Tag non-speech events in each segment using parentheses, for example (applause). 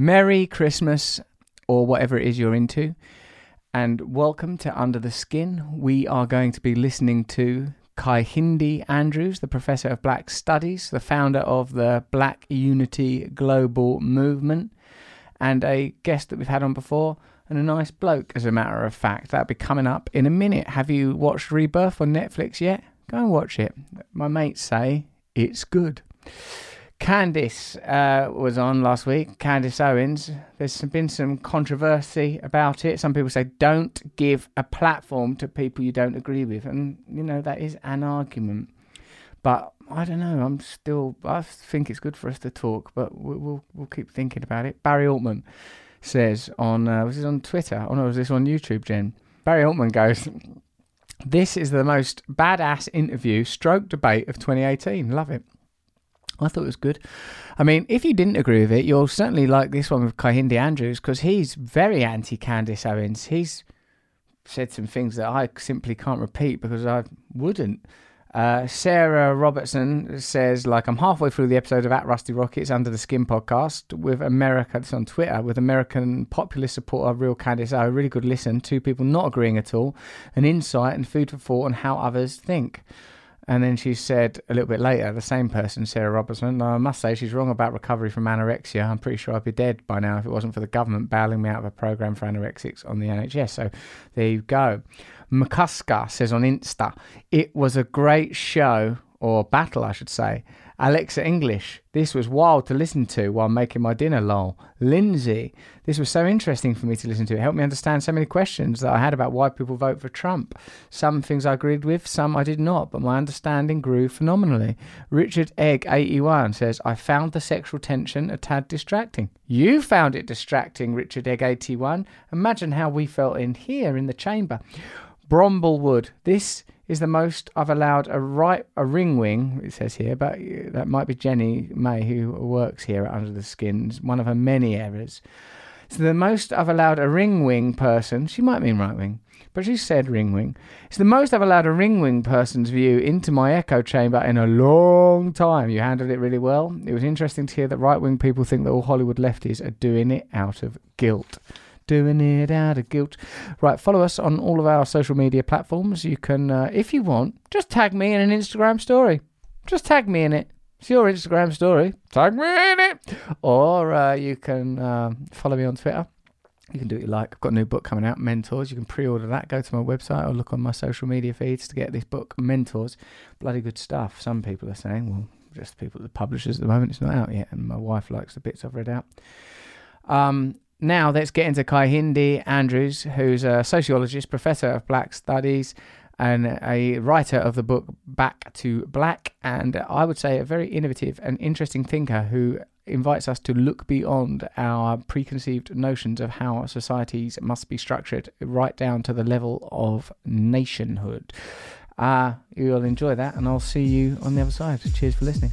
Merry Christmas, or whatever it is you're into, and welcome to Under the Skin. We are going to be listening to Kehinde Andrews, the professor of Black Studies, the founder of the Black Unity Global Movement, and a guest that we've had on before, and a nice bloke, as a matter of fact. That'll be coming up in a minute. Have you watched Rebirth on Netflix yet? Go and watch it. My mates say it's good. Candace uh, was on last week. Candace Owens. There's been some controversy about it. Some people say don't give a platform to people you don't agree with, and you know that is an argument. But I don't know. I'm still. I think it's good for us to talk, but we'll we'll, we'll keep thinking about it. Barry Altman says on uh, was this on Twitter? Oh no, was this on YouTube, Jen? Barry Altman goes. This is the most badass interview stroke debate of 2018. Love it. I thought it was good. I mean, if you didn't agree with it, you'll certainly like this one with Kehinde Andrews because he's very anti Candace Owens. He's said some things that I simply can't repeat because I wouldn't. Uh, Sarah Robertson says, like, I'm halfway through the episode of At Rusty Rockets Under the Skin podcast with America, this on Twitter, with American populist supporter Real Candace O. Really good listen. Two people not agreeing at all. An insight and food for thought on how others think. And then she said a little bit later, the same person, Sarah Robertson, I must say she's wrong about recovery from anorexia. I'm pretty sure I'd be dead by now if it wasn't for the government bailing me out of a program for anorexics on the NHS. So there you go. McCusker says on Insta, it was a great show, or battle, I should say. Alexa English, this was wild to listen to while making my dinner, lol. Lindsay, this was so interesting for me to listen to. It helped me understand so many questions that I had about why people vote for Trump. Some things I agreed with, some I did not, but my understanding grew phenomenally. Richard Egg 81 says, I found the sexual tension a tad distracting. You found it distracting, Richard Egg 81. Imagine how we felt in here in the chamber. Bromblewood, this is the most I've allowed a right a ring wing. It says here, but that might be Jenny May who works here at Under the Skins. One of her many errors. So the most I've allowed a ring wing person. She might mean right wing, but she said ring wing. It's the most I've allowed a ring wing person's view into my echo chamber in a long time. You handled it really well. It was interesting to hear that right wing people think that all Hollywood lefties are doing it out of guilt doing it out of guilt. Right, follow us on all of our social media platforms. You can, uh, if you want, just tag me in an Instagram story. Just tag me in it. It's your Instagram story. Tag me in it. Or uh, you can uh, follow me on Twitter. You can do what you like. I've got a new book coming out, Mentors. You can pre-order that. Go to my website or look on my social media feeds to get this book, Mentors. Bloody good stuff. Some people are saying, well, just people, the publishers at the moment, it's not out yet, and my wife likes the bits I've read out. Um, now let's get into Kehinde Andrews, who's a sociologist, professor of black studies, and a writer of the book Back to Black, and I would say a very innovative and interesting thinker who invites us to look beyond our preconceived notions of how societies must be structured, right down to the level of nationhood. Uh, you'll enjoy that, and I'll see you on the other side. Cheers for listening.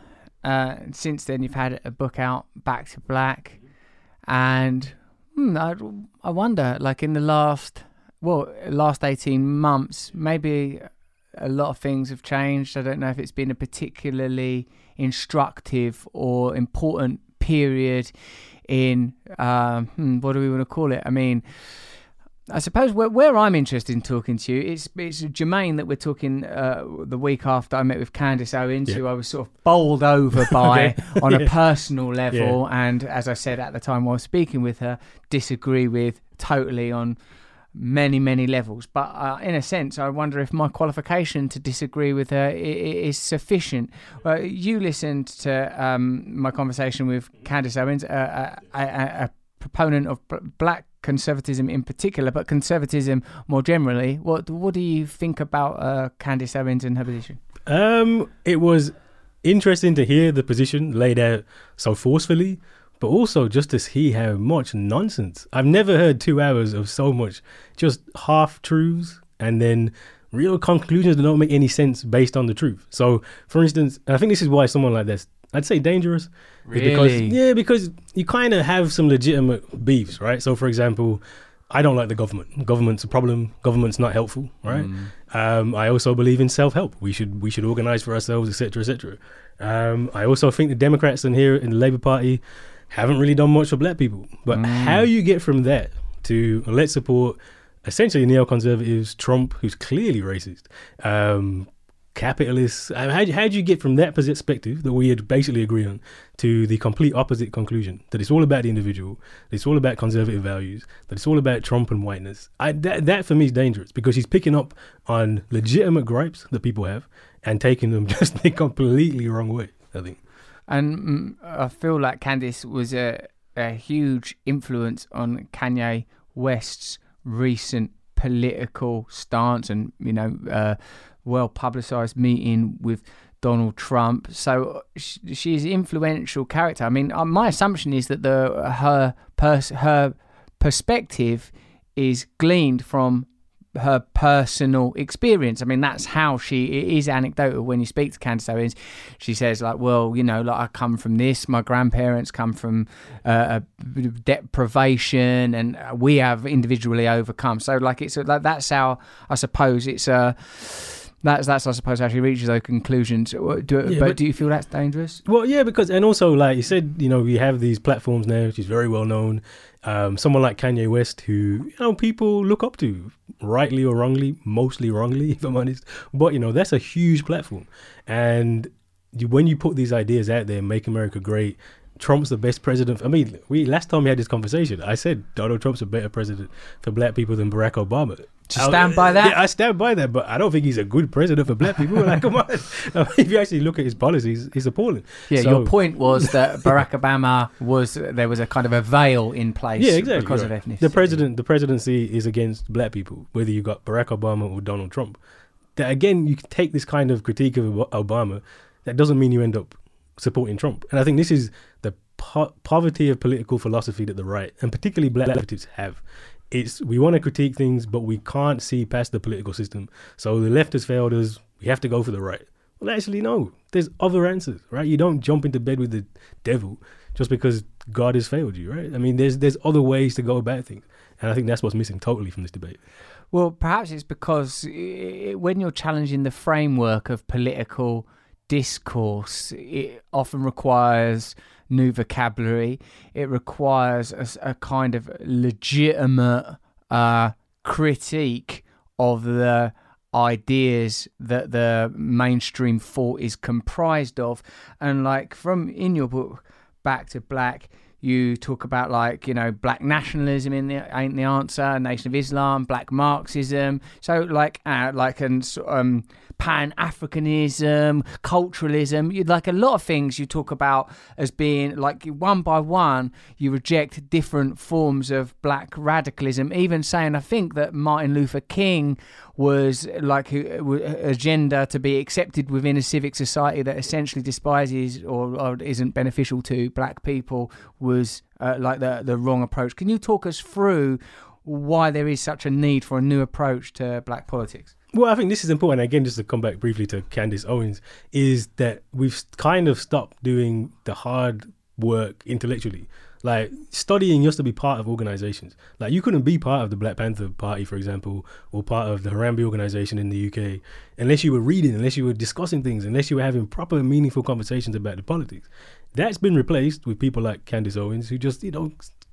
uh, since then, you've had a book out, Back to Black, and hmm, I, I wonder, like in the last, well, last eighteen months, maybe a lot of things have changed. I don't know if it's been a particularly instructive or important period in um, hmm, what do we want to call it? I mean I suppose where, where, I'm interested in talking to you, it's it's Jermaine that we're talking uh, the week after I met with Candace Owens, yeah. who I was sort of bowled over (laughs) by okay. (laughs) on yeah. a personal level, yeah. and as I said at the time while speaking with her, disagree with totally on many many levels. But uh, in a sense, I wonder if my qualification to disagree with her is, sufficient. Uh, you listened to um, my conversation with Candace Owens, a, a, a proponent of black conservatism in particular, but conservatism more generally. What what do you think about uh, Candace Owens and her position? Um, it was interesting to hear the position laid out so forcefully, but also just to see how much nonsense. I've never heard two hours of so much just half truths and then real conclusions that don't make any sense based on the truth. So, for instance, I think this is why someone like this, I'd say dangerous. is Because, Really? yeah, because you kind of have some legitimate beefs, right? So, for example, I don't like the government. Government's a problem. Government's not helpful, right? Um, I also believe in self-help. We should we should organize for ourselves, etc., etc. Um, I also think the Democrats and here in the Labour Party haven't really done much for black people. But how you get from that to let's support essentially neoconservatives, Trump, who's clearly racist, um, capitalists. Uh, How how do you get from that perspective that we had basically agree on to the complete opposite conclusion that it's all about the individual, that it's all about conservative values, that it's all about Trump and whiteness? I, that that for me is dangerous because he's picking up on legitimate gripes that people have and taking them (laughs) just the completely wrong way. I think. And mm, I feel like Candace was a, a huge influence on Kanye West's recent political stance and, you know, uh, well publicized meeting with Donald Trump. So sh- she's an influential character. I mean, uh, my assumption is that the her pers- her perspective is gleaned from her personal experience. I mean, that's how she it is anecdotal when you speak to Candace Owens. She says like, "Well, you know, like I come from this. My grandparents come from uh, a deprivation, and we have individually overcome." So, like, it's like that's how I suppose it's Uh, that's that's I suppose actually reaches those conclusions. Uh, Do, Yeah, but, but- do you feel that's dangerous? Well, yeah, because and also like you said, you know, we have these platforms now. She's very well known. Um, someone like Kanye West, who you know people look up to, rightly or wrongly, mostly wrongly, (laughs) if I'm honest. But you know, that's a huge platform, and when you put these ideas out there, make America great. Trump's the best president. I mean, we last time we had this conversation, I said Donald Trump's a better president for black people than Barack Obama. To stand by uh, that? Yeah, I stand by that, but I don't think he's a good president for black people. (laughs) Like, come on, if you actually look at his policies, he's appalling. Yeah, So- your point was that Barack Obama was there was a kind of a veil in place yeah, exactly. because right. of ethnicity. The president, the presidency is against black people, whether you got Barack Obama or Donald Trump. That again, you can take this kind of critique of Obama. That doesn't mean you end up supporting Trump. And I think this is the po- poverty of political philosophy that the right and particularly black leftists have. It's we want to critique things, but we can't see past the political system. So the left has failed us. We have to go for the right. Well, actually, no. There's other answers, right? You don't jump into bed with the devil just because God has failed you, right? I mean, there's there's other ways to go about things, and I think that's what's missing totally from this debate. Well, perhaps it's because i when you're challenging the framework of political discourse, it often requires new vocabulary. It requires a kind of legitimate uh, critique of the ideas that the mainstream thought is comprised of. And like from in your book, Back to Black, you talk about like you know black nationalism in the ain't the answer, Nation of Islam, black Marxism. So like uh, like and um, Pan Africanism, culturalism. You like a lot of things you talk about as being like one by one. You reject different forms of black radicalism. Even saying I think that Martin Luther King was like who agenda to be accepted within a civic society that essentially despises or, or isn't beneficial to black people was uh, like the the wrong approach. Can you talk us through why there is such a need for a new approach to black politics? Well, I think this is important. Again, just to come back briefly to Candace Owens, is that we've kind of stopped doing the hard work intellectually. Like studying used to be part of organizations. Like you couldn't be part of the Black Panther Party, for example, or part of the Harambee organization in the UK, unless you were reading, unless you were discussing things, unless you were having proper, meaningful conversations about the politics. That's been replaced with people like Candace Owens, who just you know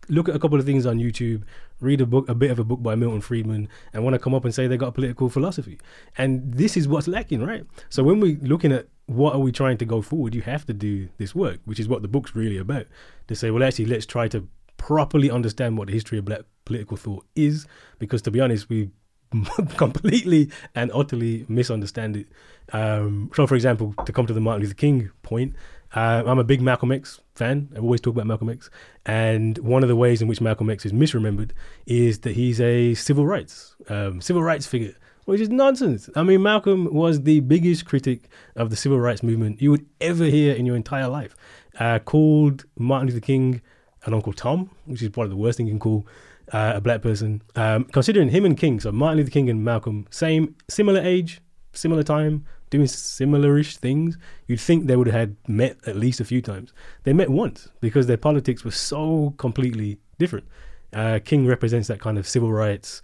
look at a couple of things on YouTube, read a book, a bit of a book by Milton Friedman, and want to come up and say they got a political philosophy. And this is what's lacking, right? So when we're looking at what are we trying to go forward, you have to do this work, which is what the book's really about. To say, well, actually, let's try to properly understand what the history of black political thought is, because to be honest, we (laughs) completely and utterly misunderstand it. Um, so, for example, to come to the Martin Luther King point, uh, I'm a big Malcolm X fan. I always talk about Malcolm X. And one of the ways in which Malcolm X is misremembered is that he's a civil rights, um, civil rights figure, which is nonsense. I mean, Malcolm was the biggest critic of the civil rights movement you would ever hear in your entire life. Uh, called Martin Luther King an Uncle Tom, which is probably the worst thing you can call uh, a black person. Um, considering him and King, so Martin Luther King and Malcolm, same, similar age, similar time, doing similar-ish things, you'd think they would have had met at least a few times. They met once because their politics was so completely different. Uh, King represents that kind of civil rights.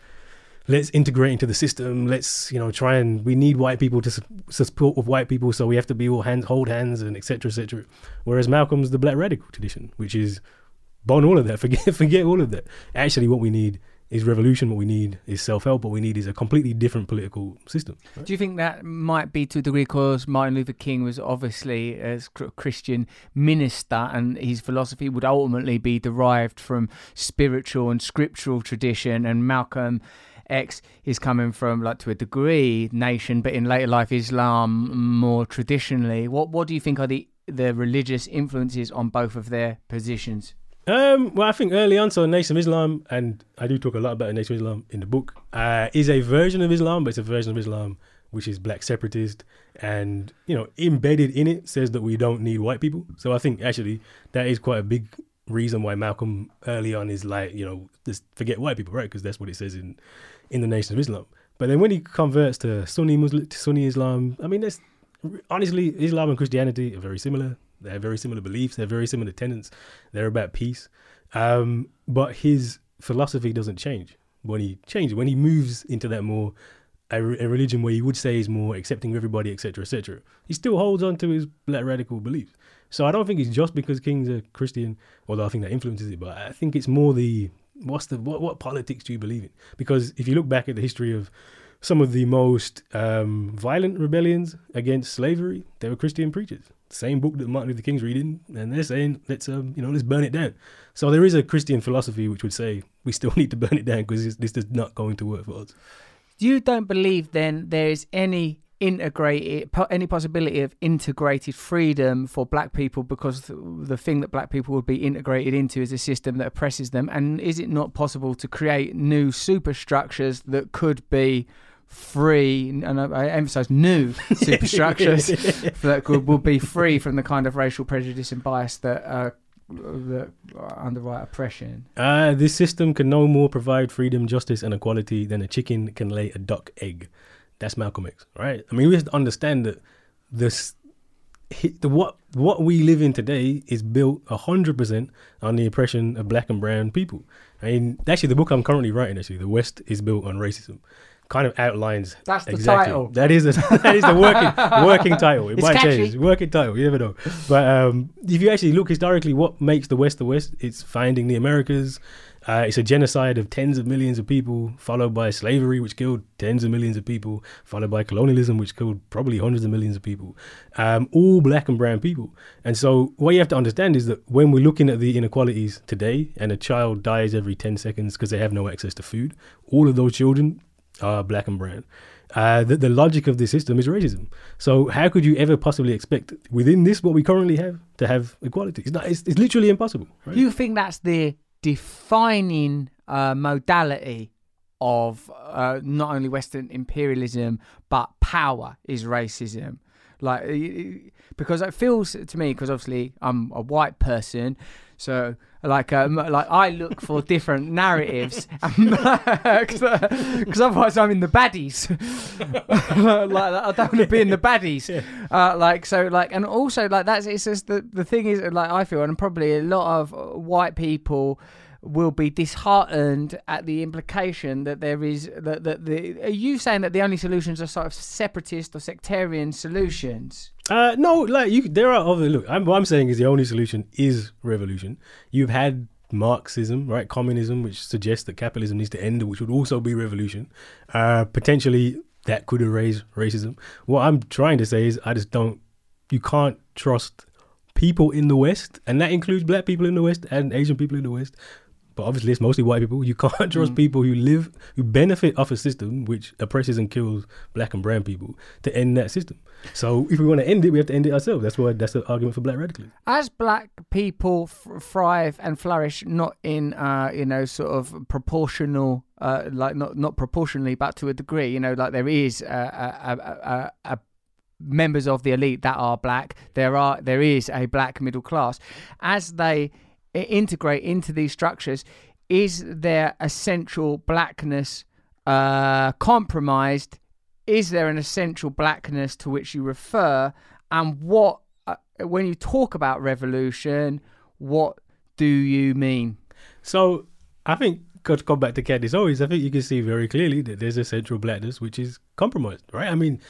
Let's integrate into the system. Let's you know try and we need white people to su- support with white people, so we have to be all hands, hold hands, and etc. etc. Whereas Malcolm's the black radical tradition, which is bond all of that. (laughs) Forget forget all of that. Actually, what we need is revolution. What we need is self help. What we need is a completely different political system. Do you think that might be to a degree because Martin Luther King was obviously a Christian minister and his philosophy would ultimately be derived from spiritual and scriptural tradition, and Malcolm X is coming from, like to a degree, nation, but in later life Islam more traditionally. What what do you think are the the religious influences on both of their positions? Um, well, I think early on, so Nation of Islam, and I do talk a lot about Nation of Islam in the book, uh, is a version of Islam, but it's a version of Islam which is black separatist, and you know, embedded in it says that we don't need white people. So I think actually that is quite a big reason why Malcolm early on is like, you know, just forget white people, right? Because that's what it says in in the Nation of Islam. But then when he converts to Sunni Muslim, to Sunni Islam, I mean, that's honestly Islam and Christianity are very similar. They have very similar beliefs. They have very similar tenets. They're about peace. Um, but his philosophy doesn't change when he changes. When he moves into that more a, a religion where you would say is more accepting of everybody, etc., etc., he still holds on to his black radical beliefs. So I don't think it's just because King's a Christian, although I think that influences it. But I think it's more the what's the what what politics do you believe in? Because if you look back at the history of some of the most um, violent rebellions against slavery, they were Christian preachers same book that Martin Luther King's reading, and they're saying let's um, you know let's burn it down. So there is a Christian philosophy which would say we still (laughs) need to burn it down because this is not going to work for us. You don't believe then there is any integrated any possibility of integrated freedom for black people because the thing that black people would be integrated into is a system that oppresses them and is it not possible to create new superstructures that could be free, and I, emphasize new (laughs) superstructures that could, will be free from the kind of racial prejudice and bias that uh, that underwrite oppression. Uh, this system can no more provide freedom, justice, and equality than a chicken can lay a duck egg. That's Malcolm X, right? I mean, we have to understand that this the what what we live in today is built hundred percent on the oppression of black and brown people. I mean, actually, the book I'm currently writing, actually, the West is built on racism kind of outlines. That's the exactly. title. That is the, (laughs) that is the working (laughs) working title. It it's might catchy. change. Working title. You never know. But um, if you actually look historically, what makes the West the West? It's finding the Americas. Uh, it's a genocide of tens of millions of people, followed by slavery, which killed tens of millions of people, followed by colonialism, which killed probably hundreds of millions of people, um, all black and brown people. And so, what you have to understand is that when we're looking at the inequalities today, and a child dies every 10 seconds because they have no access to food, all of those children uh, black and brown. Uh, the, the logic of the system is racism. So how could you ever possibly expect within this what we currently have to have equality? It's not. It's, it's literally impossible. Right? You think that's the defining uh, modality of uh, not only Western imperialism but power is racism. Like because it feels to me because obviously I'm a white person, so like um, like I look for different narratives (laughs) because (laughs) otherwise I'm in the baddies. (laughs) like I don't want to be in the baddies. Uh, like so like and also like that's it's just the the thing is like I feel and probably a lot of white people will be disheartened at the implication that there is that, that the are you saying that the only solutions are sort of separatist or sectarian solutions? Uh no like you there are other look I'm, what i'm saying is the only solution is revolution. You've had marxism right communism which suggests that capitalism needs to end which would also be revolution. Uh potentially that could erase racism. What i'm trying to say is i just don't you can't trust people in the West, and that includes black people in the West and Asian people in the West, but obviously it's mostly white people. You can't (laughs) trust mm. people who live, who benefit off a system which oppresses and kills black and brown people to end that system. So (laughs) if we want to end it, we have to end it ourselves. That's why that's the argument for black radicalism. As black people f- thrive and flourish, not in uh, you know sort of proportional, uh, like not not proportionally, but to a degree. You know, like there is a, a, a, a members of the elite that are black. There are there is a black middle class. As they integrate into these structures, is their essential blackness uh, compromised? Is there an essential blackness to which you refer? And what, uh, when you talk about revolution, what do you mean? So I think to come back to Candace Owens, I think you can see very clearly that there's a central blackness which is compromised, right? I mean,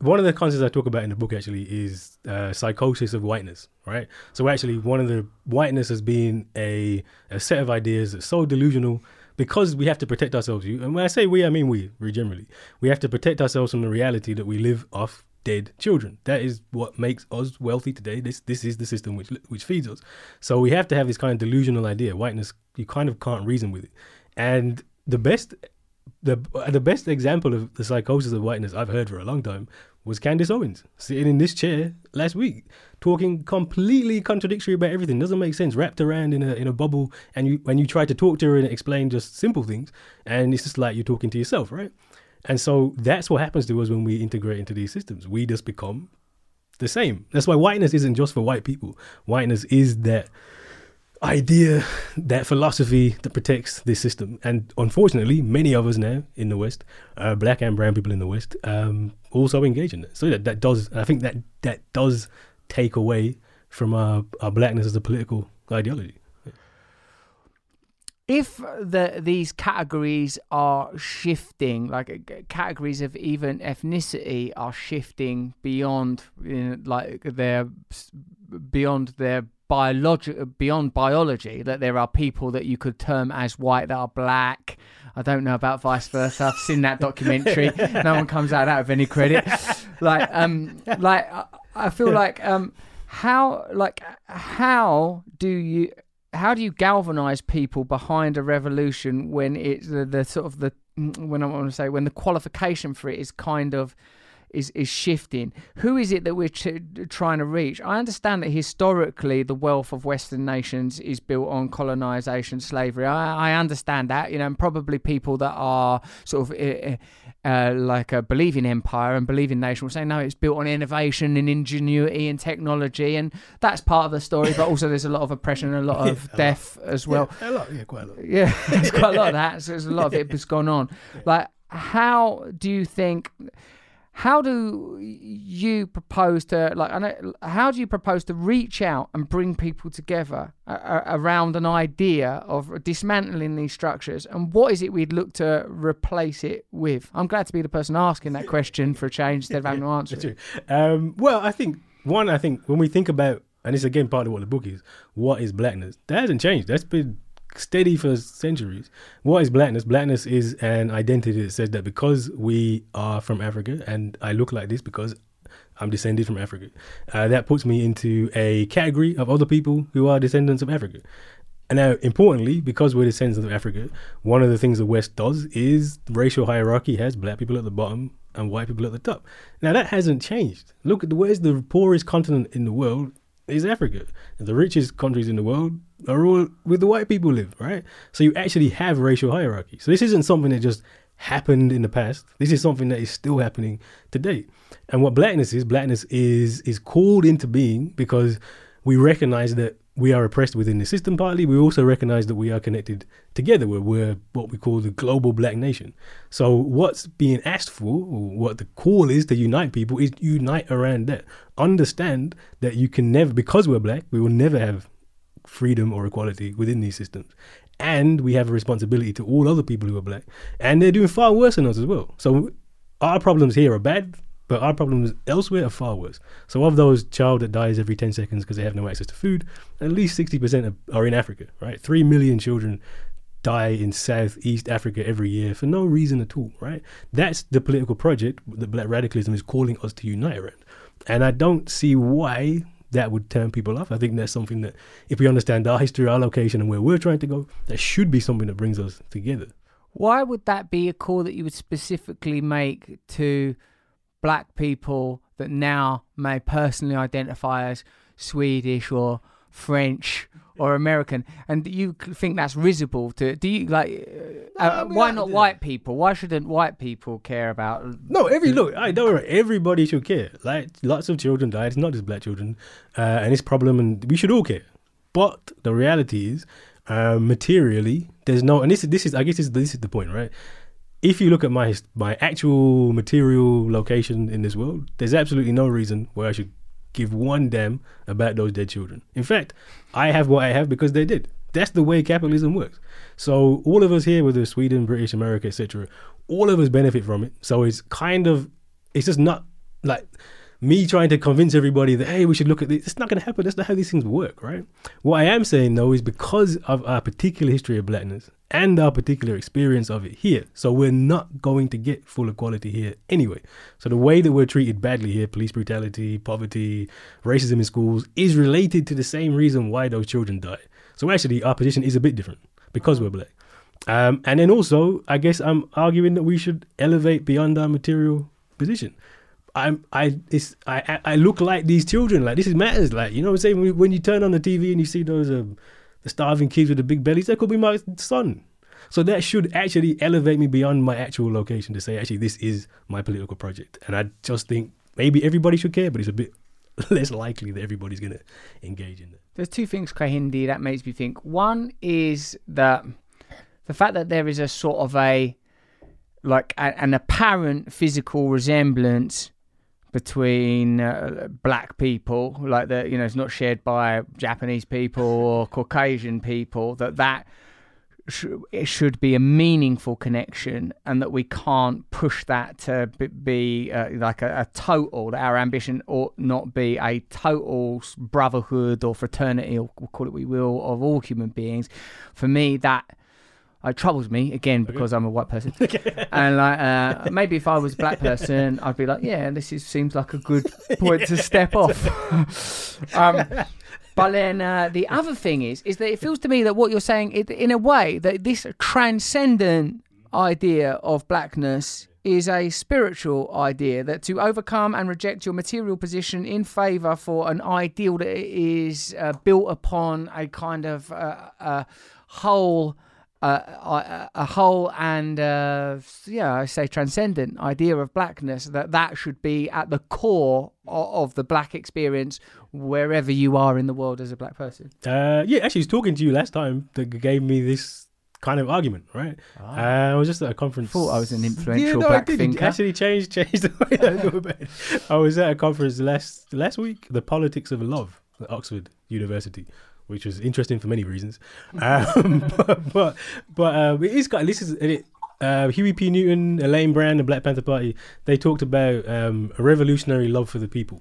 one of the concepts I talk about in the book actually is uh, psychosis of whiteness, right? So actually, one of the whiteness as being a, a set of ideas that's so delusional because we have to protect ourselves. And when I say we, I mean we, we generally. We have to protect ourselves from the reality that we live off dead children. That is what makes us wealthy today. This this is the system which which feeds us. So we have to have this kind of delusional idea. Whiteness, you kind of can't reason with it. And the best the the best example of the psychosis of whiteness I've heard for a long time was Candace Owens sitting in this chair last week, talking completely contradictory about everything. Doesn't make sense. Wrapped around in a in a bubble, and you when you try to talk to her and explain just simple things, and it's just like you're talking to yourself, right? And so that's what happens to us when we integrate into these systems. We just become the same. That's why whiteness isn't just for white people. Whiteness is that idea, that philosophy that protects this system. And unfortunately, many of us now in the West, uh, black and brown people in the West, um, also engage in it. So that, that does, I think that that does take away from our, our blackness as a political ideology. if the these categories are shifting, like uh, categories of even ethnicity are shifting beyond, you know, like their beyond their biology, beyond biology, that there are people that you could term as white that are black. I don't know about vice versa. I've seen that documentary. (laughs) no one comes out of that with any credit. Like, um, like I, I feel like um, how like how do you how do you galvanize people behind a revolution when it's the, the sort of the when I want to say when the qualification for it is kind of is is shifting. Who is it that we're trying to reach? I understand that historically the wealth of Western nations is built on colonization, slavery. I, I understand that, you know, and probably people that are sort of uh, uh, like a believing empire and believing nation will say no, it's built on innovation and ingenuity and technology, and that's part of the story. But also, there's a lot of oppression and a lot (laughs) of Yeah, a lot. death as well. Yeah, a lot, yeah, quite a lot. Yeah, (laughs) there's quite a lot of that. So there's a lot of it (laughs) that's gone on. Like, how do you think? How do you propose to like? I know, how do you propose to reach out and bring people together a, a, around an idea of dismantling these structures? And what is it we'd look to replace it with? I'm glad to be the person asking that question for a change instead of having to answer it. Um, well, I think one. I think when we think about, and it's again part of what the book is. What is blackness? That hasn't changed. That's been steady for centuries. What is blackness? Blackness is an identity that says that because we are from Africa, and I look like this because I'm descended from Africa, uh, that puts me into a category of other people who are descendants of Africa. And now, importantly, because we're descendants of Africa, one of the things the West does is racial hierarchy has black people at the bottom and white people at the top. Now, that hasn't changed. Look at the where's the poorest continent in the world is Africa. The richest countries in the world are all where the white people live, right? So you actually have racial hierarchy. So this isn't something that just happened in the past. This is something that is still happening today. And what blackness is, blackness is is called into being because we recognize that we are oppressed within the system partly. We also recognize that we are connected together. We're, we're what we call the global black nation. So what's being asked for, or what the call is to unite people, is unite around that. Understand that you can never, because we're black, we will never have freedom or equality within these systems. And we have a responsibility to all other people who are black. And they're doing far worse than us as well. So our problems here are bad, but our problems elsewhere are far worse. So of those child that dies every 10 seconds because they have no access to food, at least 60% are- in Africa, right? 3 million children die in Southeast Africa every year for no reason at all, right? That's the political project that black radicalism is calling us to unite around. And I don't see why that would turn people off. I think that's something that, if we understand our history, our location, and where we're trying to go, that should be something that brings us together. Why would that be a call that you would specifically make to black people that now may personally identify as Swedish or French or American? And you think that's risible to? Do you like? Uh, uh, I mean, why not white people? Why shouldn't white people care about? No, every look, I don't worry. Everybody should care. Like lots of children died. It's not just black children, uh, and it's a problem, and we should all care. But the reality is, uh, materially, there's no, and this is this is I guess this is, this is the point, right? If you look at my my actual material location in this world, there's absolutely no reason why I should give one damn about those dead children. In fact, I have what I have because they did. That's the way capitalism works. So all of us here, whether Sweden, British, America, etc., all of us benefit from it. So it's kind of, it's just not like me trying to convince everybody that hey, we should look at this. It's not going to happen. That's not how these things work, right? What I am saying though is because of our particular history of blackness and our particular experience of it here, so we're not going to get full equality here anyway. So the way that we're treated badly here, police brutality, poverty, racism in schools, is related to the same reason why those children die. So actually, our position is a bit different because we're black. Um, and then also, I guess I'm arguing that we should elevate beyond our material position. I'm I it's I I look like these children. Like this is matters. Like you know what I'm saying. When, you turn on the TV and you see those um, the starving kids with the big bellies, that could be my son. So that should actually elevate me beyond my actual location to say actually this is my political project. And I just think maybe everybody should care, but it's a bit (laughs) less likely that everybody's gonna engage in it. There's two things, Kehinde, that makes me think. One is that the fact that there is a sort of a like a, an apparent physical resemblance between uh, black people, like that, you know, it's not shared by Japanese people or Caucasian people. That that sh- it should be a meaningful connection, and that we can't push that to be, be uh, like a, a total. That our ambition ought not be a total brotherhood or fraternity, or we'll call it we will, of all human beings. For me, that it troubles me again because I'm a white person, (laughs) and like uh, maybe if I was a black person, I'd be like, yeah, this is, seems like a good (laughs) point to step off. (laughs) um, but then uh, the other thing is, is that it feels to me that what you're saying, it, in a way, that this transcendent idea of blackness is a spiritual idea that to overcome and reject your material position in favor for an ideal that is uh, built upon a kind of uh, uh, whole uh, a, a whole and uh, yeah, I say transcendent idea of blackness that that should be at the core of, of the black experience wherever you are in the world as a black person. Uh, yeah, actually, I was talking to you last time that gave me this kind of argument, right? Uh, I was just at a conference. I Thought I was an yeah, influential no, black I. Thinker. actually changed changed the way I know about. I was at a conference last last week, the politics of love at Oxford University, which was interesting for many reasons. Um, (laughs) but but, but um, it is got this is it. Uh, Huey P. Newton, Elaine Brown, the Black Panther Party, they talked about um, a revolutionary love for the people.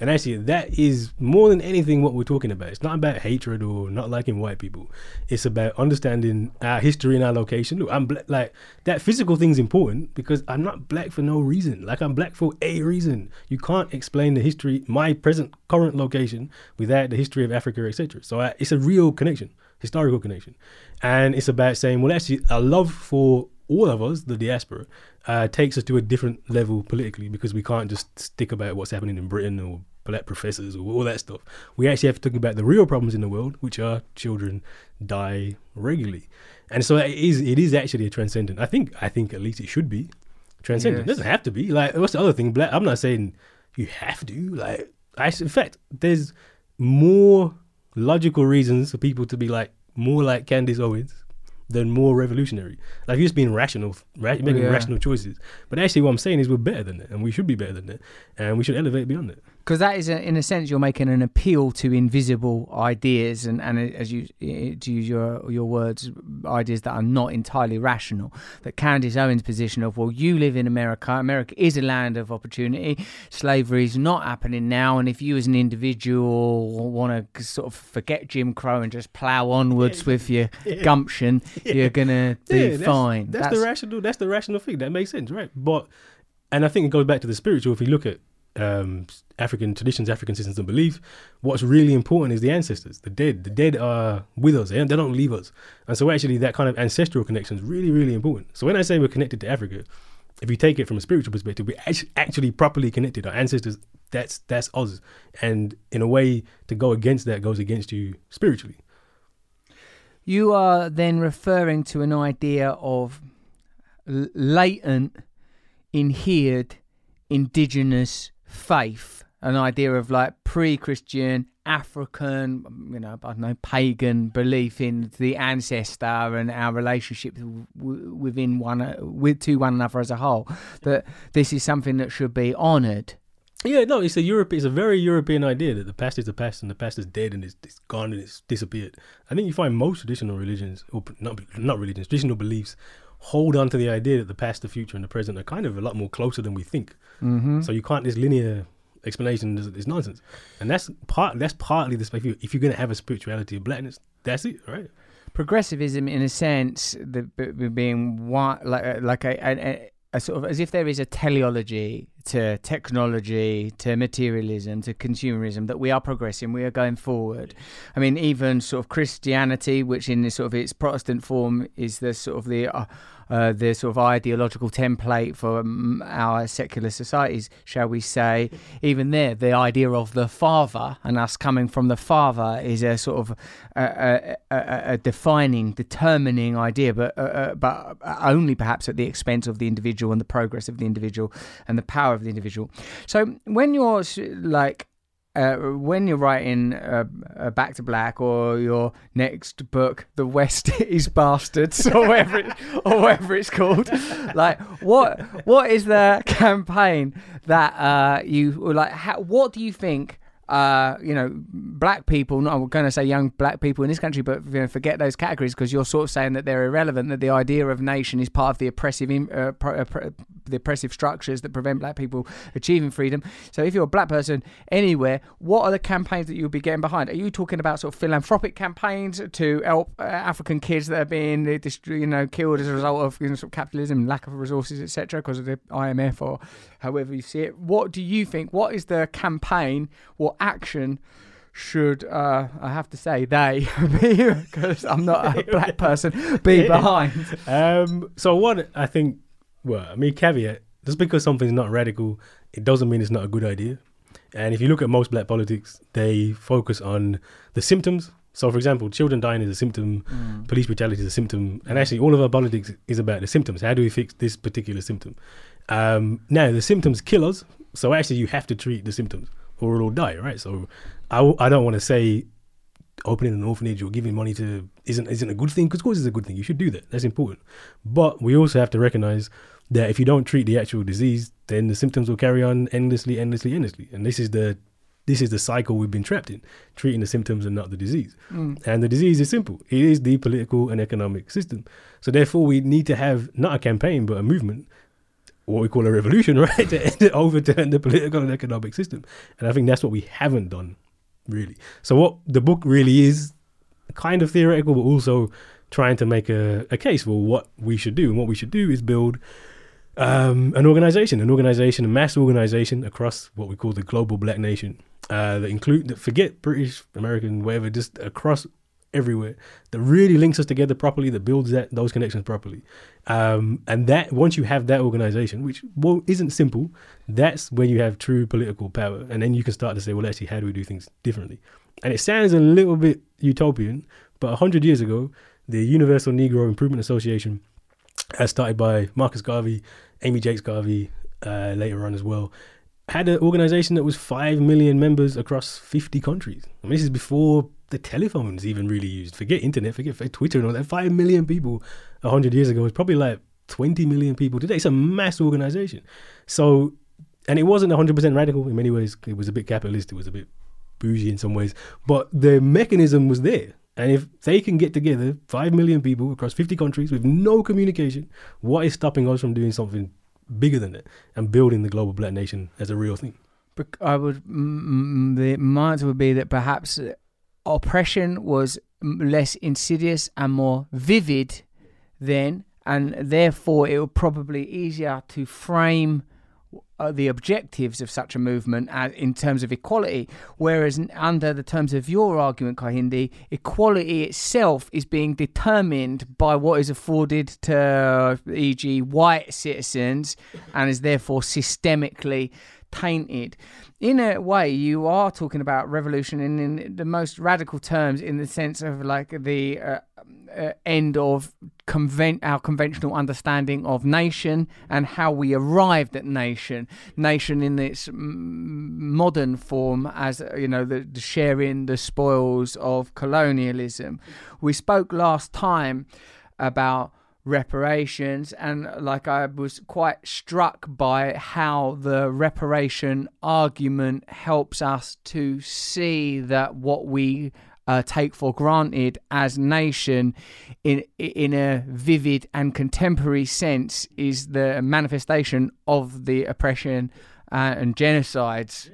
And actually, that is more than anything what we're talking about. It's not about hatred or not liking white people. It's about understanding our history and our location. Look, I'm black. Like that physical thing's important because I'm not black for no reason. Like I'm black for a reason. You can't explain the history, my present current location, without the history of Africa, etc. So I, it's a real connection, historical connection, and it's about saying, well, actually, a love for all of us, the diaspora, uh, takes us to a different level politically because we can't just stick about what's happening in Britain or black professors or all that stuff. We actually have to talk about the real problems in the world, which are children die regularly, and so it is. It is actually a transcendent. I think. I think at least it should be transcendent. Yes. It doesn't have to be. Like what's the other thing? Black. I'm not saying you have to. Like I. In fact, there's more logical reasons for people to be like more like Candace Owens than more revolutionary. Like you're just being rational, ra- oh, making Yeah. rational choices. But actually, what I'm saying is we're better than that, and we should be better than that, and we should elevate beyond that. because that is a, in a sense you're making an appeal to invisible ideas and, and uh, as you uh, to use your your words ideas that are not entirely rational that Candace Owens position of well you live in America America is a land of opportunity slavery is not happening now and if you as an individual want to sort of forget Jim Crow and just plow onwards with your (laughs) gumption you're gonna be Yeah, that's, fine That's, the rational. That's the rational thing. That makes sense, right? But and I think it goes back to the spiritual. If you look at um, African traditions, African systems of belief, what's really important is the ancestors, the dead. The dead are with us. They, they don't leave us, and so actually that kind of ancestral connection is really, really important. So when I say we're connected to Africa, if you take it from a spiritual perspective, we're actually, actually properly connected. Our ancestors, that's that's us, and in a way, to go against that goes against you spiritually. You are then referring to an idea of latent, inhered, indigenous faith, an idea of like pre Christian African, you know, I don't know, pagan belief in the ancestor and our relationship within one, uh, with to one another as a whole. That this is something that should be honoured. Yeah, no, it's a Europe. It's a very European idea that the past is the past and the past is dead and it's, it's gone and it's disappeared. I think you find most traditional religions, or not not religions, traditional beliefs, hold on to the idea that the past, the future, and the present are kind of a lot more closer than we think. Mm-hmm. So you can't this linear explanation is, is nonsense, and that's part. That's partly the if, you, if you're going to have a spirituality of blackness, that's it, right? Progressivism, in a sense, the being one like like a, a, a, sort of as if there is a teleology to technology, to materialism, to consumerism that we are progressing, we are going forward. I mean, even sort of Christianity, which in this sort of its Protestant form is the sort of the uh, uh, the sort of ideological template for um, our secular societies, shall we say. Even there, the idea of the father and us coming from the father is a sort of a, a, a, a defining, determining idea, but uh, uh, but only perhaps at the expense of the individual and the progress of the individual and the power of the individual. So when you're like uh, when you're writing uh, uh, Back to Black or your next book, The West (laughs) is Bastards, or whatever, it, or whatever it's called, like what what is the (laughs) campaign that uh, you like? How, what do you think? Uh, you know, black people. Not I'm going to say young black people in this country, but you know, forget those categories because you're sort of saying that they're irrelevant. That the idea of nation is part of the oppressive, uh, uh, pro- the oppressive structures that prevent black people achieving freedom. So, if you're a black person anywhere, what are the campaigns that you'll be getting behind? Are you talking about sort of philanthropic campaigns to help uh, African kids that are being, uh, you know, killed as a result of you know, sort of capitalism, lack of resources, etc., because of the IMF or however you see it? What do you think? What is the campaign or action? Should uh, I have to say they (laughs) be because I'm not a (laughs) black person be behind? Um, so one, I think, well, I mean, caveat: just because something's not radical, it doesn't mean it's not a good idea. And if you look at most black politics, they focus on the symptoms. So, for example, children dying is a symptom, police brutality is a symptom, and actually, all of our politics is about the symptoms. How do we fix this particular symptom? Um, now, the symptoms kill us, so actually, you have to treat the symptoms, or it'll die, right? So, I, w- I don't want to say opening an orphanage or giving money to isn't isn't a good thing because of course it's a good thing you should do that that's important. But we also have to recognize that if you don't treat the actual disease then the symptoms will carry on endlessly endlessly endlessly. And this is the this is the cycle we've been trapped in treating the symptoms and not the disease. And the disease is simple. It is the political and economic system. So therefore we need to have not a campaign but a movement what we call a revolution (laughs) right to, overturn the political and economic system and i think that's what we haven't done really. So what the book really is, kind of theoretical, but also trying to make a, a case for what we should do. And what we should do is build um, an organization, an organization, a mass organization across what we call the global black nation. Uh, that include that forget British, American, whatever, just across everywhere that really links us together properly, that builds that those connections properly. Um, and that once you have that organization, which well isn't simple, that's when you have true political power, and then you can start to say, well, actually, how do we do things differently? And it sounds a little bit utopian, but hundred years ago, the Universal Negro Improvement Association, as started by Marcus Garvey, Amy Jacques Garvey, uh, later on as well, had an organization that was five million members across fifty countries. I mean, this is before the telephones even really used. Forget internet, forget Twitter and all that. Five million people hundred years ago was probably like twenty million people today. It's a mass organization. So, and it wasn't hundred percent radical in many ways. It was a bit capitalist. It was a bit bougie in some ways, but the mechanism was there. And if they can get together, five million people across 50 countries with no communication, what is stopping us from doing something bigger than that and building the global black nation as a real thing? I would. The answer would be that perhaps oppression was less insidious and more vivid then, and therefore it was probably easier to frame uh, the objectives of such a movement in terms of equality. Whereas under the terms of your argument, Kehinde, equality itself is being determined by what is afforded to, e.g., white citizens, and is therefore systemically tainted. In a way, you are talking about revolution in, in the most radical terms, in the sense of like the uh, uh, end of conven- our conventional understanding of nation and how we arrived at nation. Nation in its modern form, as you know, the, the sharing the spoils of colonialism. We spoke last time about reparations and like I was quite struck by how the reparation argument helps us to see that what we uh, take for granted as nation in in a vivid and contemporary sense is the manifestation of the oppression uh, and genocides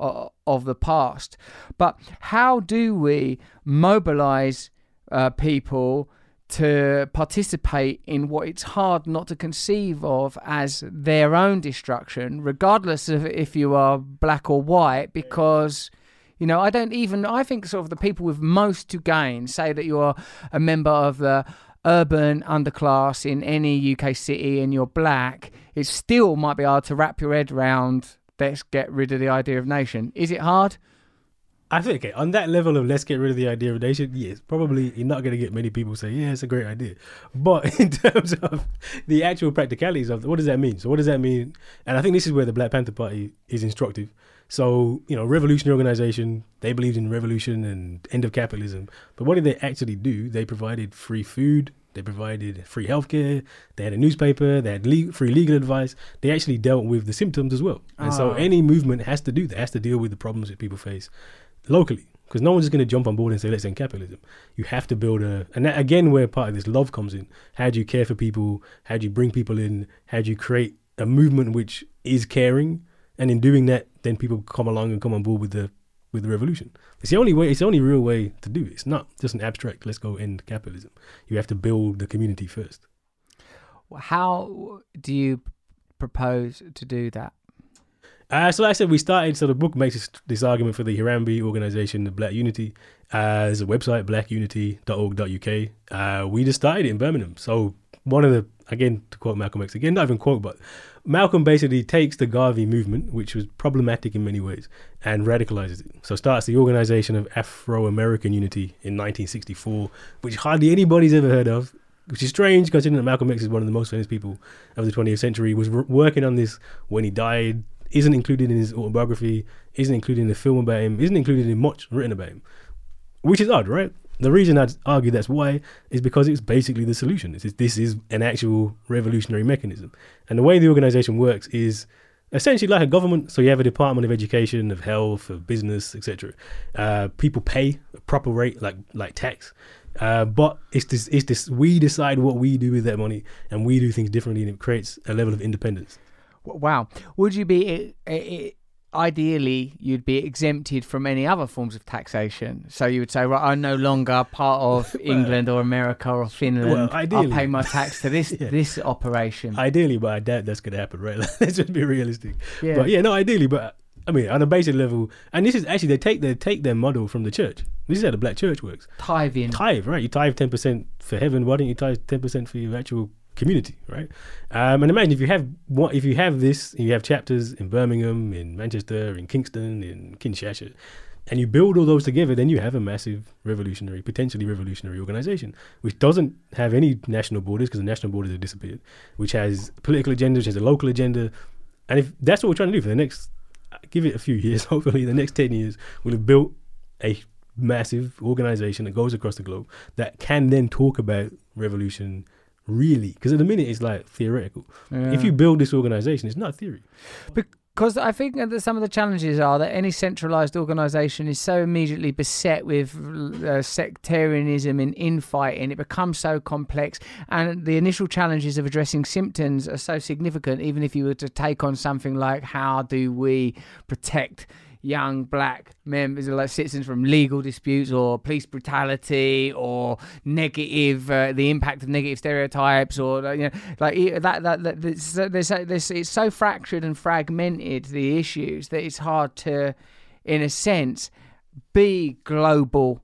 of, of the past. But how do we mobilize uh, people to participate in what it's hard not to conceive of as their own destruction, regardless of if you are black or white, because. You know, I don't even. I think sort of the people with most to gain say that you're a member of the urban underclass in any UK city and you're black. It still might be hard to wrap your head around. Let's get rid of the idea of nation. Is it hard? I think okay, on that level of let's get rid of the idea of nation, yes, probably you're not going to get many people saying, yeah, it's a great idea. But (laughs) in terms of the actual practicalities of what does that mean? So what does that mean? And I think this is where the Black Panther Party is instructive. So, you know, revolutionary organization, they believed in revolution and end of capitalism. But what did they actually do? They provided free food, they provided free healthcare. They had a newspaper. They had le- free legal advice. They actually dealt with the symptoms as well. And so Ah. any movement has to do that. Has to deal with the problems that people face locally. Because no one's just going to jump on board and say let's end capitalism. You have to build a, and that, again, where part of this love comes in. How do you care for people? How do you bring people in? How do you create a movement which is caring? And in doing that, then people come along and come on board with the with the revolution. It's the only way. It's the only real way to do it. It's not just an abstract. Let's go end capitalism. You have to build the community first. How do you propose to do that? Uh, so like I said, we started. So the book makes this, this argument for the Harambee organization, the Black Unity. Uh, there's a website, blackunity.org.uk. Uh, we just started it in Birmingham. So one of the, again, to quote Malcolm X, again, not even quote, but Malcolm basically takes the Garvey movement, which was problematic in many ways, and radicalizes it. So starts the Organization of Afro-American Unity in 1964, which hardly anybody's ever heard of. Which is strange, considering that Malcolm X is one of the most famous people of the 20th century. Was r- working on this when he died. Isn't included in his autobiography. Isn't included in the film about him. Isn't included in much written about him. Which is odd, right? The reason I'd argue that's why is because it's basically the solution. It's, this is an actual revolutionary mechanism. And the way the organization works is essentially like a government. So you have a department of education, of health, of business, etc. Uh, people pay a proper rate, like like tax. Uh, but it's this, it's this. We decide what we do with that money, and we do things differently, and it creates a level of independence. Wow. Would you be i- i- ideally you'd be exempted from any other forms of taxation? So you would say, right, I'm no longer part of (laughs) England or America or Finland. Well, ideally, I'll ideally. pay my tax to this (laughs) Yeah. this operation. Ideally, but I doubt that's going to happen, right? (laughs) Let's just be realistic. Yeah. But yeah, no, ideally, but I mean, on a basic level, and this is actually they take their take their model from the church. This is how the black church works. Tithing. Tithe, right? You tithe ten percent for heaven. Why don't you tithe ten percent for your actual community, right? Um, and imagine if you have if you have this, you have chapters in Birmingham, in Manchester, in Kingston, in Kinshasa, and you build all those together, then you have a massive revolutionary, potentially revolutionary organization, which doesn't have any national borders because the national borders have disappeared, which has political agenda, which has a local agenda, and if that's what we're trying to do for the next, give it a few (laughs) years, hopefully the next ten years, we'll have built a massive organization that goes across the globe that can then talk about revolution really? Because at the minute it's like theoretical. If you build this organization it's not theory. Because I think that some of the challenges are that any centralized organization is so immediately beset with uh, sectarianism and infighting, it becomes so complex, and the initial challenges of addressing symptoms are so significant. Even if you were to take on something like how do we protect young black members like citizens from legal disputes or police brutality or negative uh, the impact of negative stereotypes or you know like that that, that it's so fractured and fragmented the issues that it's hard to in a sense be global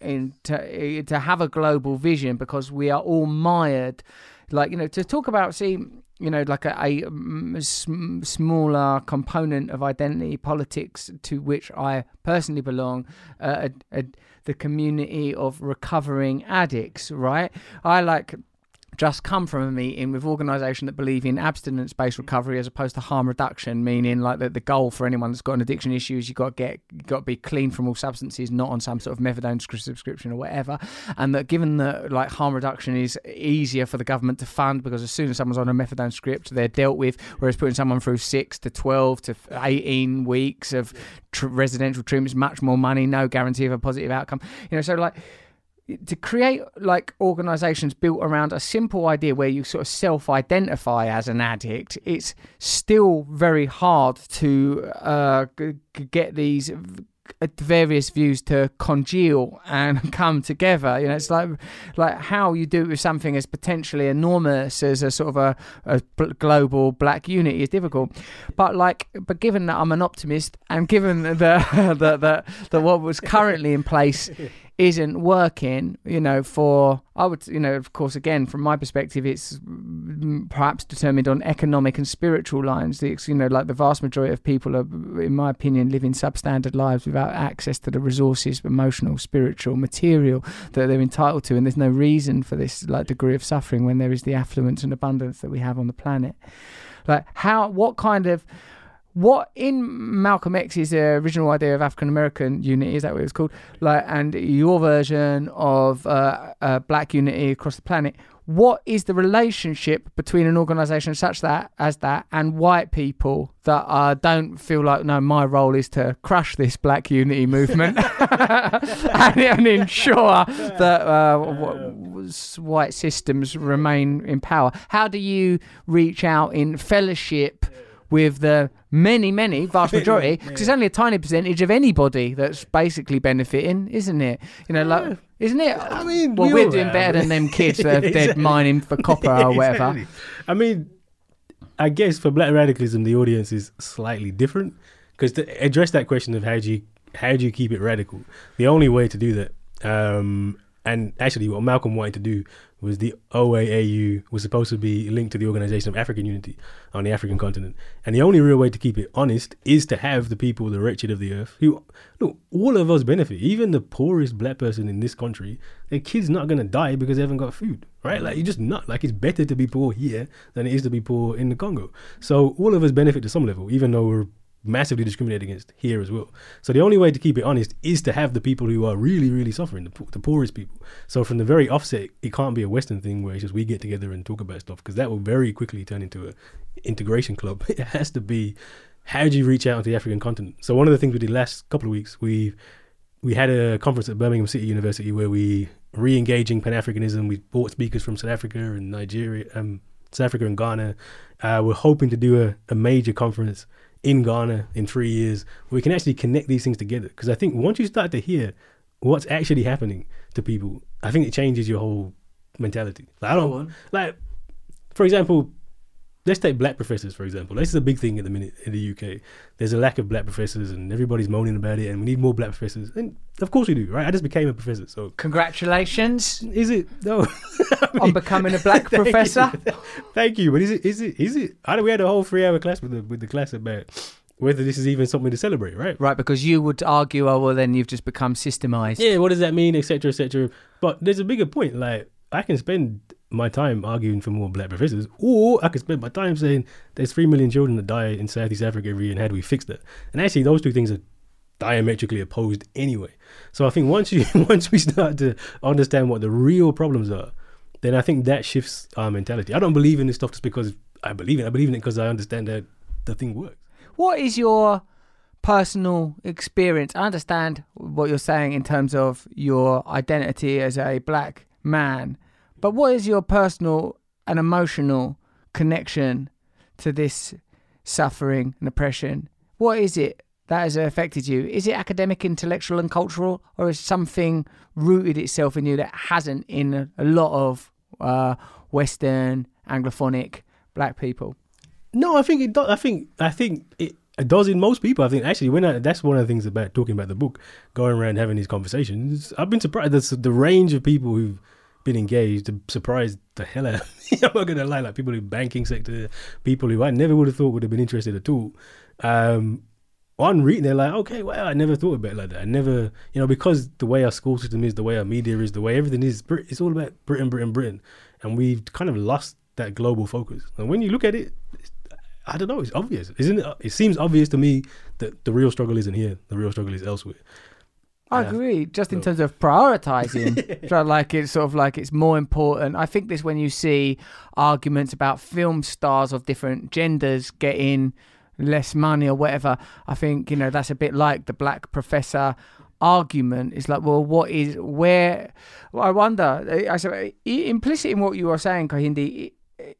in to, to have a global vision because we are all mired. Like you know to talk about see you know like a, a mm, sm- smaller component of identity politics to which I personally belong, uh, a, a, the community of recovering addicts. Right, I like just come from a meeting with organisation that believe in abstinence-based recovery as opposed to harm reduction, meaning like that the goal for anyone that's got an addiction issue is you've got to get you got to be clean from all substances, not on some sort of methadone subscription or whatever, and that given that like harm reduction is easier for the government to fund because as soon as someone's on a methadone script, they're dealt with, whereas putting someone through six to twelve to eighteen weeks of tr- residential treatment is much more money, no guarantee of a positive outcome. You know, so like to create like organizations built around a simple idea where you sort of self-identify as an addict it's still very hard to uh, get these various views to congeal and (laughs) come together. You know it's like like how you do it with something as potentially enormous as a sort of a, a global black unity is difficult. But like but given that i'm an optimist and given the (laughs) the, the what was currently in place (laughs) isn't working, you know, for, I would, you know, of course, again, from my perspective, it's perhaps determined on economic and spiritual lines. The, you know, like the vast majority of people are, in my opinion, living substandard lives without access to the resources, emotional, spiritual, material that they're entitled to. And there's no reason for this, like, degree of suffering when there is the affluence and abundance that we have on the planet. Like, how, what kind of, what in Malcolm X's uh, original idea of African American unity is that what it was called? Like, and your version of uh, uh, black unity across the planet. What is the relationship between an organisation such that as that and white people that uh, don't feel like no, my role is to crush this black unity movement (laughs) (laughs) and, and, ensure that uh, white systems remain in power? How do you reach out in fellowship? With the many, many, (laughs) vast majority, because yeah. it's only a tiny percentage of anybody that's basically benefiting, isn't it? You know, yeah. like, isn't it? I mean, well, we are doing better than them kids that (laughs) are exactly. dead mining for copper or (laughs) whatever. Exactly. I mean, I guess for black radicalism, the audience is slightly different because to address that question of how do you how do you keep it radical, the only way to do that, um, and actually what Malcolm wanted to do was the OAAU was supposed to be linked to the Organization of African Unity on the African continent. And the only real way to keep it honest is to have the people, the wretched of the earth, who, look, all of us benefit. Even the poorest black person in this country, their kid's not going to die because they haven't got food, right? Like, you're just not. Like, it's better to be poor here than it is to be poor in the Congo. So all of us benefit to some level, even though we're massively discriminated against here as well. So the only way to keep it honest is to have the people who are really, really suffering, the, the poorest people. So from the very offset, it can't be a Western thing where it's just we get together and talk about stuff because that will very quickly turn into a integration club. (laughs) It has to be how do you reach out to the African continent? So one of the things we did last couple of weeks, we we had a conference at Birmingham City University where we re-engaging Pan Africanism. We brought speakers from South Africa and Nigeria, um, South Africa and Ghana. Uh, we're hoping to do a, a major conference in Ghana in three years, we can actually connect these things together. Because I think once you start to hear what's actually happening to people, I think it changes your whole mentality. Like, I don't like, for example, let's take black professors for example. This is a big thing at the minute in the UK. There's a lack of black professors, and everybody's moaning about it, and we need more black professors. And of course we do, right? I just became a professor, so congratulations. Is it no? I (laughs) mean, on becoming a black thank professor. You. (laughs) Thank you, but is it? Is it? Is it? I we had a whole three-hour class with the with the class about whether this is even something to celebrate, right? Right, because you would argue, oh well, then you've just become systemized. Yeah, what does that mean, etc., etc. But there's a bigger point. Like I can spend my time arguing for more black professors, or I could spend my time saying there's three million children that die in Southeast Africa every year, and how do we fix that? And actually, those two things are diametrically opposed anyway. So I think once you (laughs) once we start to understand what the real problems are, then I think that shifts our mentality. I don't believe in this stuff just because I believe in it. I believe in it because I understand that the thing works. What is your personal experience? I understand what you're saying in terms of your identity as a black man but what is your personal and emotional connection to this suffering and oppression? What is it that has affected you? Is it academic, intellectual, and cultural, or is something rooted itself in you that hasn't in a, lot of uh, Western Anglophonic black people? No, I think it does. I think I think it, it does in most people. I think actually when I, that's one of the things about talking about the book, going around having these conversations. I've been surprised the the range of people who've been engaged surprised the hell out of me. (laughs) I'm not gonna lie, like people in banking sector, people who I never would have thought would have been interested at all. Um, on reading, they're like, okay, well, I never thought about it like that. I never, you know, because the way our school system is, the way our media is, the way everything is, it's all about Britain, Britain, Britain, and we've kind of lost that global focus. And when you look at it, I don't know, it's obvious, isn't it? It seems obvious to me that the real struggle isn't here. The real struggle is elsewhere. I Yeah. agree. Just in terms of prioritizing, (laughs) so like it's sort of like it's more important. I think this when you see arguments about film stars of different genders getting less money or whatever. I think you know that's a bit like the black professor argument. It's like, well, what is where? Well, I wonder. Eh, I said eh, implicit in what you are saying, Kehinde.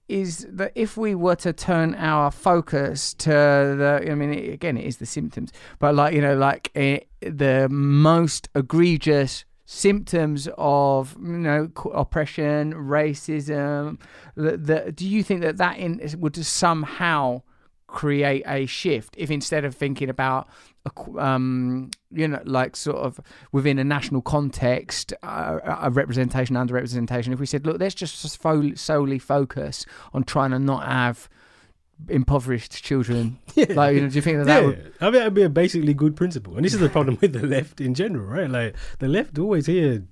Is that if we were to turn our focus to the, I mean, again, it is the symptoms, but like, you know, like eh, the most egregious symptoms of you know oppression racism the, the, do you think that that in, would somehow create a shift if instead of thinking about a um, you know like sort of within a national context uh, a representation underrepresentation if we said look let's just solely focus on trying to not have impoverished children (laughs) like you know do you think that that would I mean that'd be a basically good principle, and this is the problem with the (laughs) left in general, right? Like the left always here,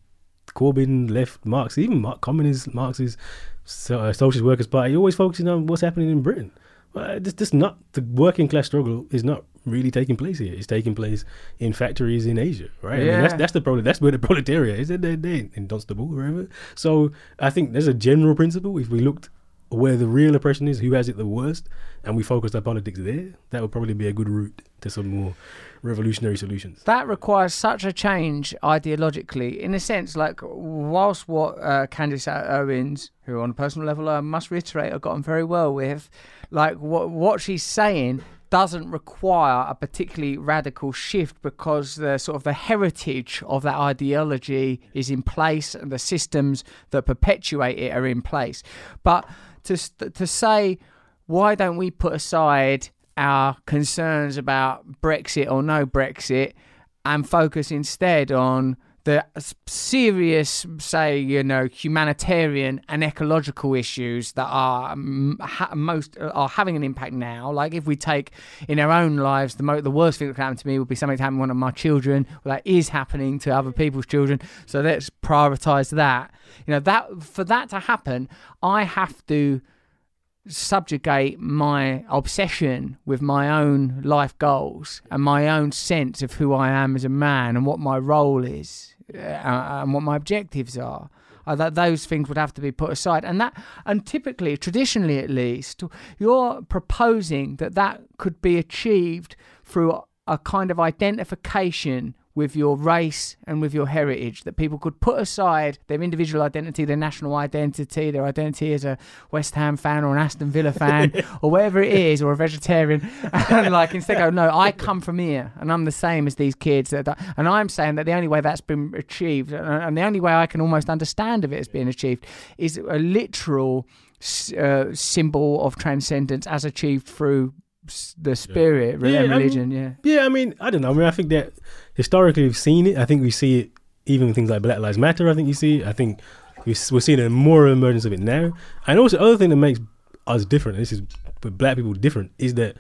Corbyn, left, Marx, even Mark, communist, Marxist, so, uh, socialist workers party, always focusing on what's happening in Britain. Well, this, this not the working class struggle is not really taking place here. It's taking place in factories in Asia, right? I mean, that's Yeah. that's the. That's where the proletariat is. They're, they're in Dunstable, wherever. So I think there's a general principle. If we looked where the real oppression is, who has it the worst, and we focused our politics there, that would probably be a good route to some more revolutionary solutions. that requires such a change ideologically in a sense like whilst what uh, candace owens who on a personal level i must reiterate i've gotten very well with like what what she's saying doesn't require a particularly radical shift because the sort of the heritage of that ideology is in place and the systems that perpetuate it are in place but to to say why don't we put aside our concerns about Brexit or no Brexit and focus instead on the serious, say, you know, humanitarian and ecological issues that are um, ha- most are having an impact now. Like if we take in our own lives, the mo- the worst thing that could happen to me would be something to happen to one of my children. Well, that is happening to other people's children. So let's prioritize that. You know, that for that to happen, I have to subjugate my obsession with my own life goals and my own sense of who I am as a man and what my role is uh, and what my objectives are. Uh, that those things would have to be put aside, and that, and typically, traditionally at least, you're proposing that that could be achieved through a kind of identification with your race and with your heritage that people could put aside their individual identity, their national identity, their identity as a West Ham fan or an Aston Villa fan (laughs) or whatever it is, or a vegetarian, (laughs) and like instead go, no, I come from here and I'm the same as these kids. That, and I'm saying that the only way that's been achieved, and the only way I can almost understand of it as being achieved, is a literal uh, symbol of transcendence as achieved through the spirit Yeah, and I mean- religion. yeah. Yeah, I mean, I don't know. I mean, I think that historically we've seen it. I think we see it even with things like Black Lives Matter. I think you see it. I think we're seeing a more emergence of it now. And also, the other thing that makes us different, and this is with black people different, is that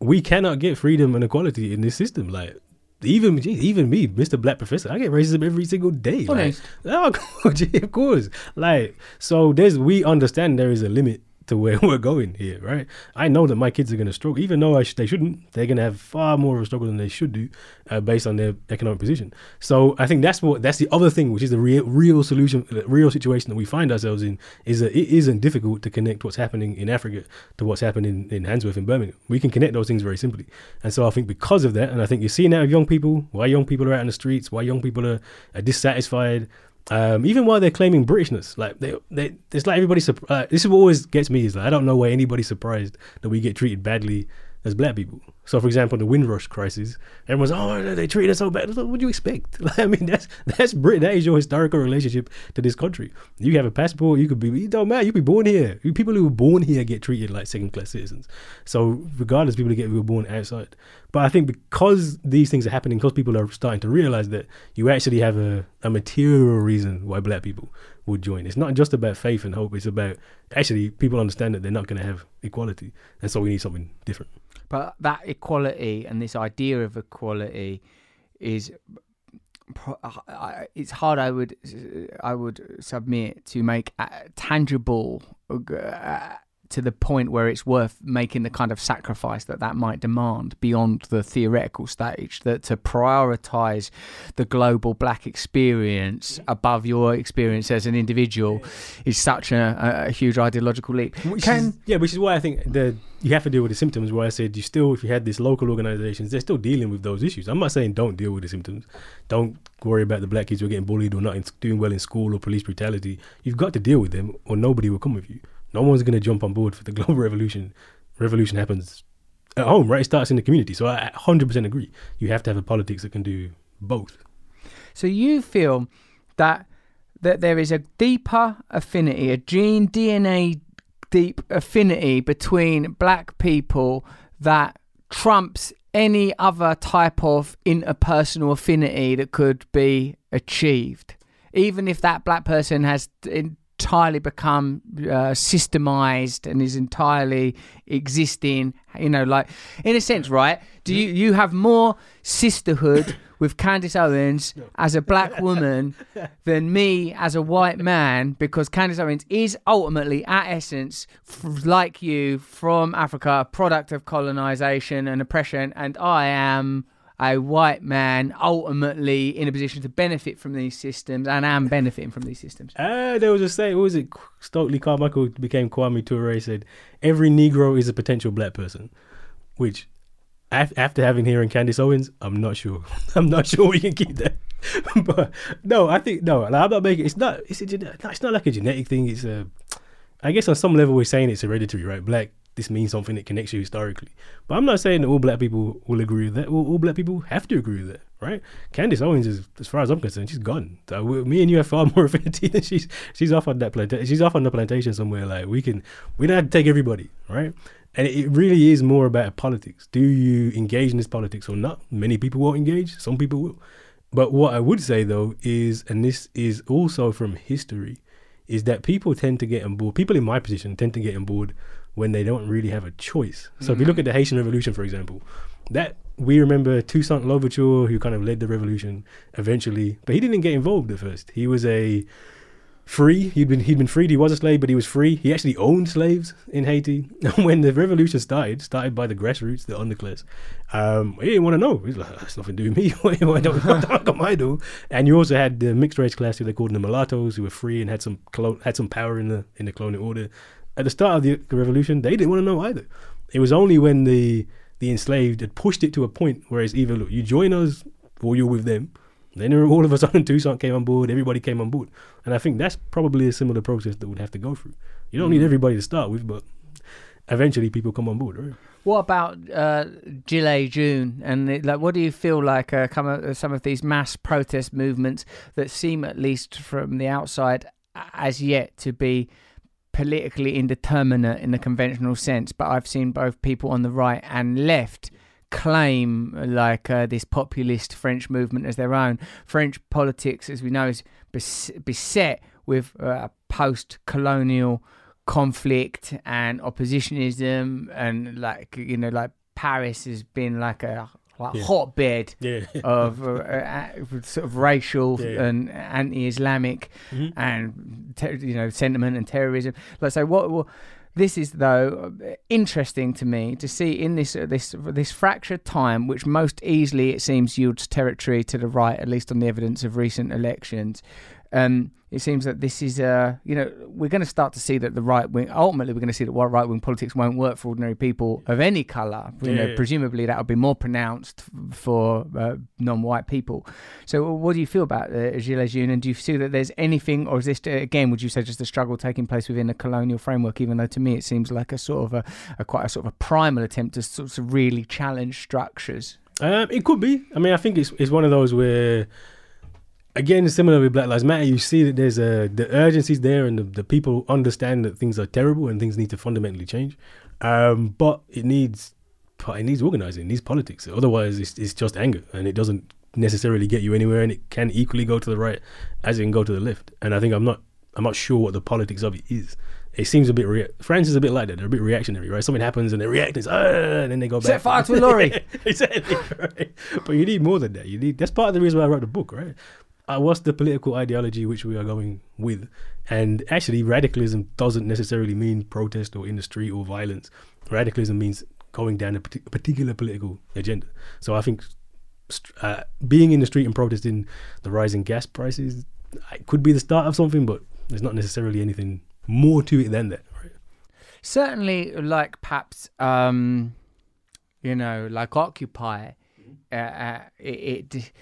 we cannot get freedom and equality in this system. Like, even geez, even me, Mr. Black Professor, I get racism every single day. Like, (laughs) oh, (laughs) of course. Like, so there's we understand there is a limit to where (laughs) we're going here, right? I know that my kids are going to struggle, even though sh- they shouldn't. They're going to have far more of a struggle than they should do, uh, based on their economic position. So I think that's what that's the other thing, which is the real real solution, the real situation that we find ourselves in, is that it isn't difficult to connect what's happening in Africa to what's happening in, Handsworth and Birmingham. We can connect those things very simply, and so I think because of that, and I think seeing that with young people, why young people are out in the streets, why young people are, are dissatisfied. Um, even while they're claiming Britishness, like they, they, it's like everybody. Uh, this is what always gets me is like I don't know why anybody's surprised that we get treated badly as black people. So, for example, the Windrush crisis, everyone's oh they treat us so bad. What do you expect? (laughs) I mean, that's that's Britain. That is your historical relationship to this country. You have a passport. You could be. It don't matter. You be born here. People who were born here get treated like second class citizens. So, regardless, people who get who were born outside. But I think because these things are happening, because people are starting to realize that you actually have a, a material reason why black people would join. It's not just about faith and hope. It's about actually people understand that they're not going to have equality, and so we need something different. But that equality and this idea of equality is it's hard. I would I would submit to make tangible uh, to the point where it's worth making the kind of sacrifice that that might demand beyond the theoretical stage. That to prioritize the global black experience above your experience as an individual is such a, a huge ideological leap. Which Can- is, yeah, which is why I think the you have to deal with the symptoms. Where I said you still, if you had these local organizations, they're still dealing with those issues. I'm not saying don't deal with the symptoms, don't worry about the black kids who are getting bullied or not in, doing well in school or police brutality. You've got to deal with them, or nobody will come with you. No one's going to jump on board for the (laughs) global revolution. Revolution happens at home, right? It starts in the community. So I 100% agree. You have to have a politics that can do both. So you feel that that there is a deeper affinity, a gene DNA deep affinity between black people that trumps any other type of interpersonal affinity that could be achieved, even if that black person has entirely become uh, systemized and is entirely existing. You know, like in a sense, right? Do you you have more sisterhood? (laughs) with Candace Owens as a black woman (laughs) than me as a white man because Candace Owens is ultimately, at essence, f- like you from Africa, a product of colonization and oppression, and I am a white man ultimately in a position to benefit from these systems and am benefiting from these systems. Ah, there was a saying. What was it? Stokely Carmichael became Kwame Ture. Said every Negro is a potential black person, which after having hearing Candace Owens, I'm not sure. (laughs) I'm not sure we can keep that. (laughs) but no, I think no. Like, I'm not making. It's not. It's a. It's not like a genetic thing. It's a. I guess on some level we're saying it's hereditary, right? Black. This means something that connects you historically. But I'm not saying that all black people will agree with that. All, all black people have to agree with that, right? Candace Owens is, as far as I'm concerned, she's gone. So me and you have far (laughs) more affinity than she's. She's off on that plantation. She's off on the plantation somewhere. Like we can. We don't have to take everybody, right? And it really is more about politics. Do you engage in this politics or not? Many people won't engage. Some people will. But what I would say though is, and this is also from history, is that people tend to get on board. People in my position tend to get on board when they don't really have a choice. So if you look at the Haitian Revolution, for example, that we remember Toussaint Louverture, who kind of led the revolution eventually, but he didn't get involved at first. He was a free. He'd been he'd been freed. He was a slave, but he was free. He actually owned slaves in Haiti. (laughs) when the revolution started, started by the grassroots, the underclass, um, he didn't want to know. He's like, that's nothing to do with me. (laughs) what don't don't I do? And you also had the mixed race class, who they called the mulattoes, who were free and had some colo- had some power in the in the colonial order. At the start of the revolution, they didn't want to know either. It was only when the the enslaved had pushed it to a point where it's either look, you join us or you're with them. Then all of a sudden, (laughs) Toussaint came on board. Everybody came on board, and I think that's probably a similar process that would have to go through. You don't need everybody to start with, but eventually people come on board, right? What about uh, Gilets Jaunes? And it, like, what do you feel like uh, come, uh, some of these mass protest movements that seem, at least from the outside, as yet to be politically indeterminate in the conventional sense? But I've seen both people on the right and left claim like uh, this populist French movement as their own. French politics, as we know, is bes- beset with uh, post-colonial conflict and oppositionism and like you know like Paris has been like a like Yeah. hotbed Yeah. of uh, uh, sort of racial Yeah. and anti-Islamic Mhm. and ter- you know sentiment and terrorism. Let's say what. what this is though interesting to me to see in this uh, this this fractured time, which most easily it seems yields territory to the right, at least on the evidence of recent elections. Um, it seems that this is uh, you know we're going to start to see that the right wing ultimately we're going to see that white right wing politics won't work for ordinary people of any color. You know, Yeah. presumably that will be more pronounced for uh, non-white people. So, what do you feel about uh, Gilets Jaunes? And do you see that there's anything, or is this uh, again? Would you say just a struggle taking place within a colonial framework? Even though to me it seems like a sort of a, a quite a sort of a primal attempt to sort of really challenge structures. Um, it could be. I mean, I think it's it's one of those where, again, similar with Black Lives Matter, you see that there's a the urgency's there, and the, the people understand that things are terrible and things need to fundamentally change. Um, but it needs it needs organizing, it needs politics. Otherwise, it's it's just anger, and it doesn't necessarily get you anywhere, and it can equally go to the right as it can go to the left. And I think I'm not I'm not sure what the politics of it is. It seems a bit. Rea- France is a bit like that. They're a bit reactionary, right? Something happens and they react, it's, "Ah," and then they go back. Set fire to a lorry. (laughs) exactly. Right? But you need more than that. You need. That's part of the reason why I wrote the book, right? Uh, what's the political ideology which we are going with? And actually, radicalism doesn't necessarily mean protest or in the street or violence. Radicalism means going down a parti- particular political agenda. So I think uh, being in the street and protesting the rising gas prices it could be the start of something, but there's not necessarily anything more to it than that. Right? certainly like perhaps um you know like occupy uh, uh, it, it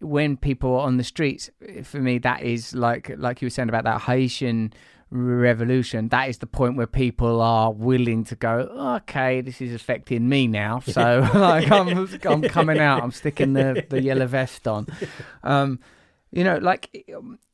when people are on the streets for me that is like like you were saying about that haitian revolution that is the point where people are willing to go okay this is affecting me now so (laughs) like I'm, I'm coming out i'm sticking the, the yellow vest on. (laughs) Um you know like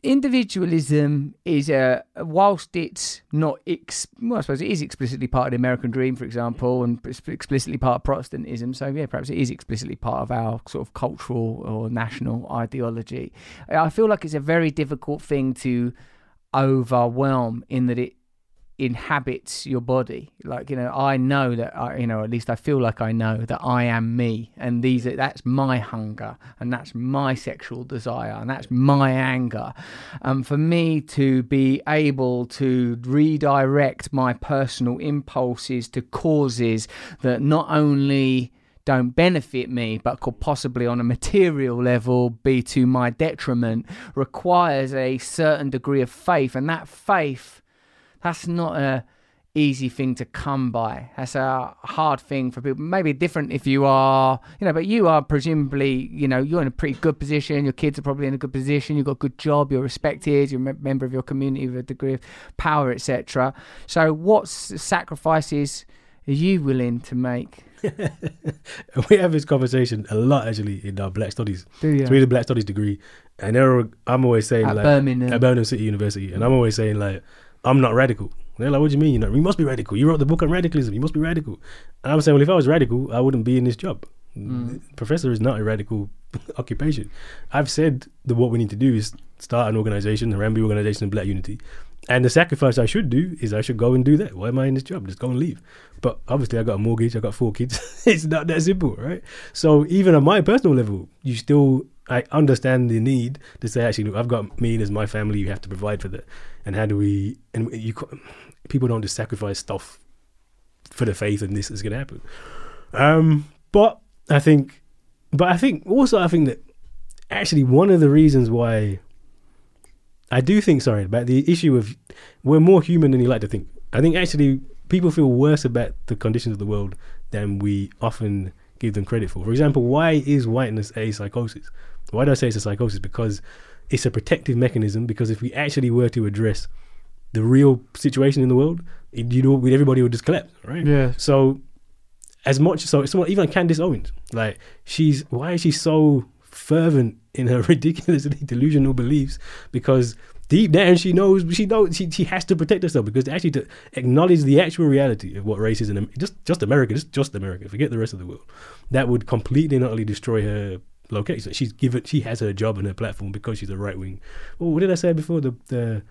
individualism is a whilst it's not ex- well i suppose it is explicitly part of the american dream for example and explicitly part of protestantism so yeah perhaps it is explicitly part of our sort of cultural or national ideology. I feel like it's a very difficult thing to overwhelm in that it inhabits your body. Like you know i know that I, you know at least i feel like i know that i am me and these are that's my hunger and that's my sexual desire and that's my anger. And for me to be able to redirect my personal impulses to causes that not only don't benefit me but could possibly on a material level be to my detriment requires a certain degree of faith and that faith that's not a easy thing to come by. That's a hard thing for people. Maybe different if you are, you know, but you are presumably, you know, you're in a pretty good position. Your kids are probably in a good position. You've got a good job. You're respected. You're a member of your community with a degree of power, etc. So, what sacrifices are you willing to make? (laughs) we have this conversation a lot actually in our Black Studies. Do you? So we did a Black Studies degree, and I'm always saying At like Birmingham. at Birmingham City University, and I'm always saying like I'm not radical. They're like, what do you mean? You know, you must be radical. You wrote the book on radicalism. You must be radical. And I'm saying, well, if I was radical, I wouldn't be in this job. Mm. Professor is not a radical (laughs) occupation. I've said that what we need to do is start an organization, the Harambee Organization of Black Unity. And the sacrifice I should do is I should go and do that. Why am I in this job? Just go and leave. But obviously, I got a mortgage. I got four kids. (laughs) it's not that simple, right? So even on my personal level, you still I understand the need to say, actually, look, I've got me and as my family. You have to provide for that. And how do we? And you people don't just sacrifice stuff for the faith, and this is going to happen. Um, but I think, but I think also I think that actually one of the reasons why I do think sorry about the issue of we're more human than you like to think. I think actually people feel worse about the conditions of the world than we often give them credit for. For example, why is whiteness a psychosis? Why do I say it's a psychosis? Because it's a protective mechanism. Because if we actually were to address the real situation in the world, it, you know, everybody would just collapse, right? Yeah. So, as much so, someone even Candace Owens, like she's why is she so fervent in her (laughs) ridiculously delusional beliefs? Because deep down she knows she knows she, she has to protect herself because actually to acknowledge the actual reality of what racism just just America, just just America, forget the rest of the world, that would completely and utterly destroy her location. She's given she has her job and her platform because she's a right wing. Oh, what did I say before the the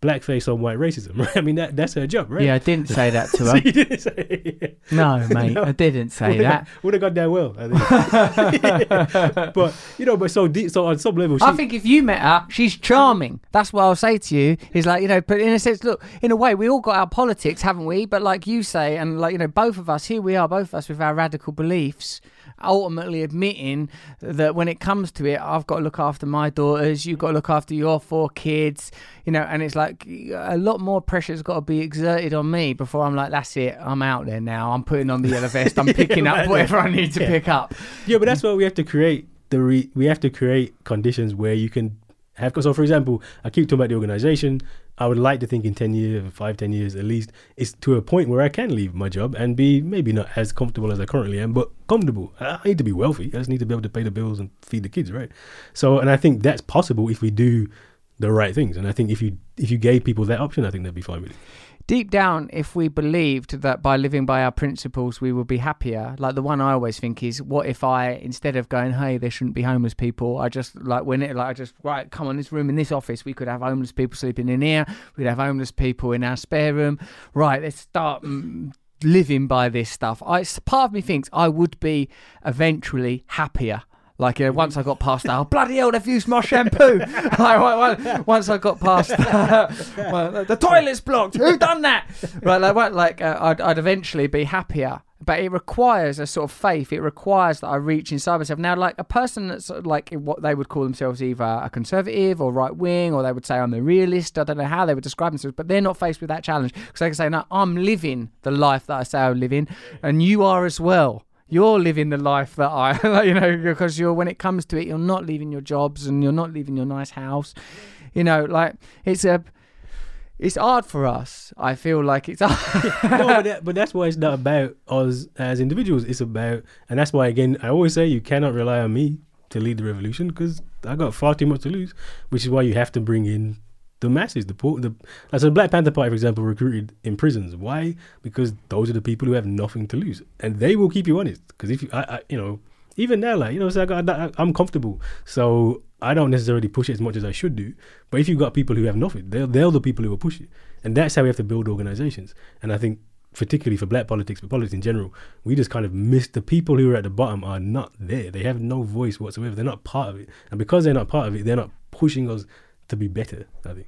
blackface on white racism? (laughs) Right? I mean that that's her job, right? Yeah, I didn't say that to (laughs) So her. didn't say No, mate, (laughs) I didn't say that. would have gone down well. Think. but you know, but so deep, so on some level, she, I think if you met her, she's charming. That's what I'll say to you. Is like you know, but in a sense, look, in a way, we all got our politics, haven't we? But like you say, and like you know, both of us here, we are both of us with our radical beliefs. Ultimately, admitting that when it comes to it, I've got to look after my daughters. You've got to look after your four kids. You know, and it's like a lot more pressure's got to be exerted on me before I'm like, that's it. I'm out there now. I'm putting on the yellow vest. I'm (laughs) picking up whatever I need to pick up. yeah, but that's why we have to create the re- we have to create conditions where you can have. So, for example, I keep talking about the organization. I would like to think in ten years, five, ten years at least, it's to a point where I can leave my job and be maybe not as comfortable as I currently am, but comfortable. I need to be wealthy. I just need to be able to pay the bills and feed the kids, right? So, and I think that's possible if we do the right things. And I think if you if you gave people that option, I think they'd be fine with it. Deep down, if we believed that by living by our principles we would be happier, like the one I always think is, what if I instead of going, hey, there shouldn't be homeless people, I just like when it like I just right, come on, this room in this office, we could have homeless people sleeping in here, we'd have homeless people in our spare room. Right, let's start. Mm, living by this stuff i part of me thinks i would be eventually happier like, you know, once I got past that, oh, bloody hell, they've used my shampoo. (laughs) like, once I got past (laughs) well, the toilet's blocked. Who done that? Right, like, like uh, I'd, I'd eventually be happier. But it requires a sort of faith. It requires that I reach inside myself. Now, like a person that's like what they would call themselves either a conservative or right wing, or they would say I'm a realist. I don't know how they would describe themselves, but they're not faced with that challenge because they can say, "No, I'm living the life that I say I'm living, and you are as well." You're living the life that I, (laughs) you know, because you're when it comes to it, you're not leaving your jobs and you're not leaving your nice house. You know, like it's a, it's hard for us. I feel like it's. (laughs) no, but, that, but that's why it's not about us as individuals. It's about, and that's why again I always say you cannot rely on me to lead the revolution because I got far too much to lose. Which is why you have to bring in the masses, the poor, the as the Black Panther Party, for example, recruited in prisons. Why? Because those are the people who have nothing to lose, and they will keep you honest. Because if you, I, I, you know, even now, like you know, so I I'm comfortable, so I don't necessarily push it as much as I should do. But if you've got people who have nothing, they're they're the people who will push it, and that's how we have to build organizations. And I think particularly for black politics, but politics in general, we just kind of miss the people who are at the bottom are not there. They have no voice whatsoever. They're not part of it. And because they're not part of it, they're not pushing us to be better, I think.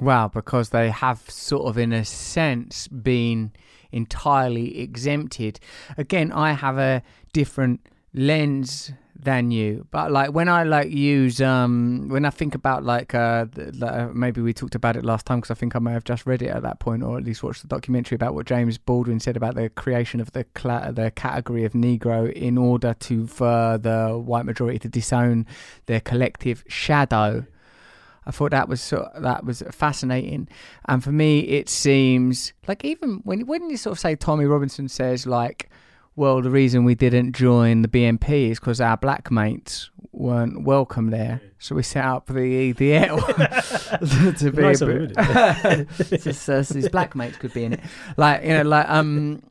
Wow, because they have sort of, in a sense, been entirely exempted. Again, I have a different lens than you but like when i like use um when i think about like uh the, maybe we talked about it last time because i think i may have just read it at that point or at least watched the documentary about what james baldwin said about the creation of the cl- the category of negro in order to for the white majority to disown their collective shadow I thought that was so, that was fascinating, and for me, it seems like even when when you sort of say Tommy Robinson says like, well, the reason we didn't join the BNP is because our black mates weren't welcome there, so we set up the EDL (laughs) (laughs) to be nice a bit. just, (laughs) uh, so these black mates could be in it, like you know, like um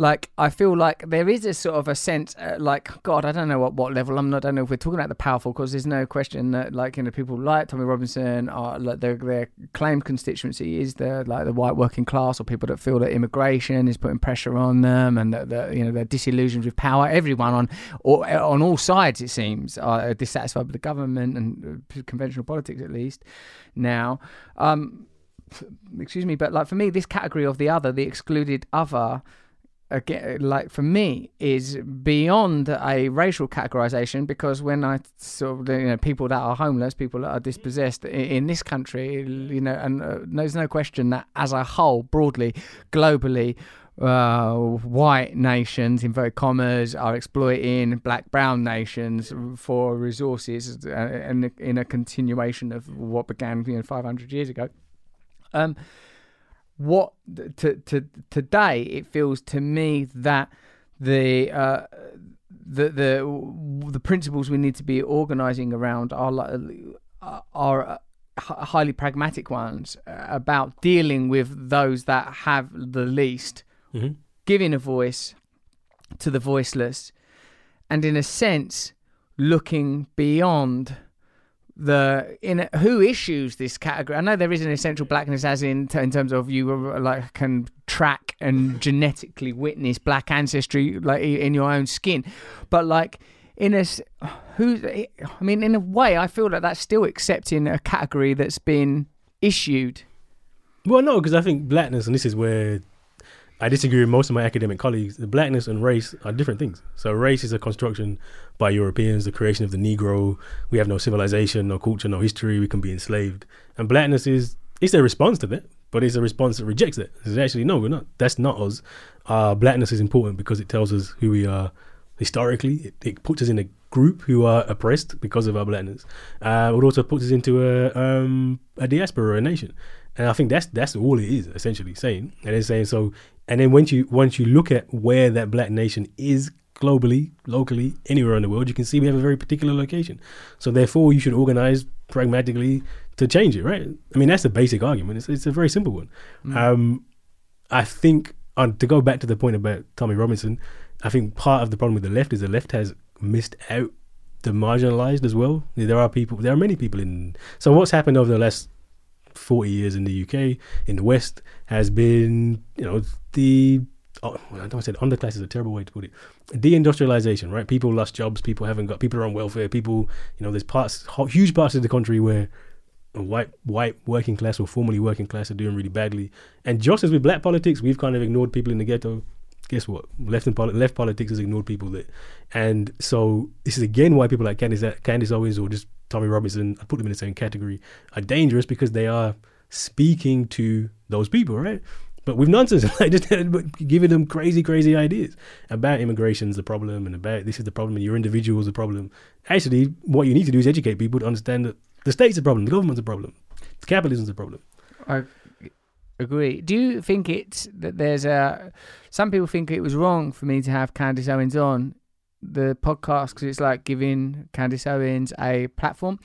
like I feel like there is a sort of a sense, uh, like God, I don't know what what level. I'm not. I don't know if we're talking about the powerful, because there's no question that like you know people like Tommy Robinson are like their their claimed constituency is the like the white working class or people that feel that immigration is putting pressure on them and that, that you know they're disillusioned with power. Everyone on or, on all sides, it seems, are dissatisfied with the government and uh, conventional politics at least now. Um, excuse me, but like for me, this category of the other, the excluded other again, like for me, is beyond a racial categorization because when I sort of, you know, people that are homeless, people that are dispossessed in, this country, you know, and uh, there's no question that as a whole, broadly, globally, uh, white nations, in very commas, are exploiting black brown nations for resources, uh, and in a continuation of what began, you know, 500 years ago. Um, what to, to today it feels to me that the uh, the the the principles we need to be organizing around are uh, are uh, highly pragmatic ones uh, about dealing with those that have the least, mm-hmm. giving a voice to the voiceless, and in a sense looking beyond the in who issues this category. I know there is an essential blackness, as in in terms of you uh, uh, like can track and (laughs) genetically witness black ancestry like in your own skin, but like in a who I mean, in a way, I feel like that's still accepting a category that's been issued. Well, no, because I think blackness, and this is where I disagree with most of my academic colleagues. The blackness and race are different things. So race is a construction by Europeans, the creation of the Negro. We have no civilization, no culture, no history. We can be enslaved. And blackness is it's a response to that, but it's a response that rejects it. It's actually no, we're not. That's not us. Uh, blackness is important because it tells us who we are historically. It, it puts us in a group who are oppressed because of our blackness. Uh, it also puts us into a um, a diaspora, a nation. And I think that's that's all it is essentially saying. And it's saying so and then once you once you look at where that black nation is globally, locally, anywhere in the world, you can see we have a very particular location. So therefore, you should organize pragmatically to change it, right? I mean, that's the basic argument. It's, it's a very simple one. Um, I think, on, to go back to the point about Tommy Robinson, I think part of the problem with the left is the left has missed out the marginalized as well. There are people, there are many people in. So what's happened over the last 40 years in the UK, in the West, has been, you know, the. Oh, I don't say underclass is a terrible way to put it. Deindustrialization, right? People lost jobs. People haven't got. People are on welfare. People, you know, there's parts, huge parts of the country where white white working class or formerly working class are doing really badly. And just as with black politics, we've kind of ignored people in the ghetto. Guess what? Left in poli- left politics has ignored people that, and so this is again why people like Candace Candace Owens or just Tommy Robinson, I put them in the same category, are dangerous because they are speaking to those people, right? But with nonsense, (laughs) like just giving them crazy, crazy ideas about immigration's the problem and about this is the problem and your individual's the problem. Actually, what you need to do is educate people to understand that the state's a problem, the government's a problem, capitalism's a problem. I agree. Do you think it's that there's a? Some people think it was wrong for me to have Candace Owens on the podcast because it's like giving Candace Owens a platform.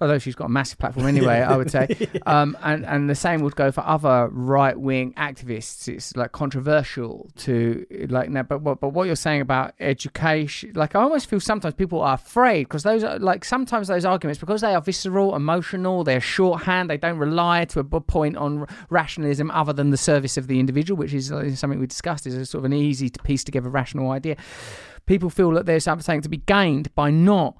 Although she's got a massive platform (laughs) anyway, I would say, um, and and the same would go for other right wing activists. It's like controversial to like now, but what but what you're saying about education, like I almost feel sometimes people are afraid because those are like sometimes those arguments because they are visceral, emotional, they're shorthand, they don't rely to a point on rationalism other than the service of the individual, which is uh, something we discussed is a sort of an easy to piece together rational idea. People feel that there's something to be gained by not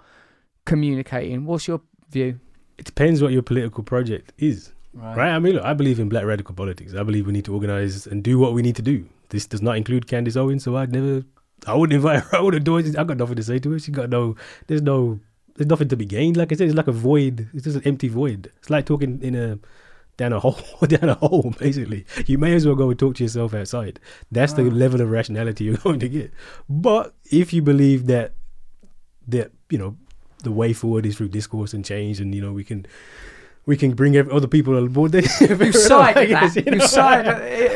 communicating. What's your view? It depends what your political project is. Right. I mean, look, I believe in black radical politics. I believe we need to organize and do what we need to do. This does not include Candace Owens, so I'd never, I wouldn't (laughs) invite her. I wouldn't do it. I got nothing to say to her. She got no, there's no, there's nothing to be gained. Like I said, it's like a void. It's just an empty void. It's like talking in a, down a (laughs) hole, (laughs) down a hole, basically. You may as well go and talk to yourself outside. That's the level of rationality you're going to get. But if you believe that, that, you know, the way forward is through discourse and change, and you know we can we can bring other people on board. (laughs) Then You sighed at that. (laughs) You sighed,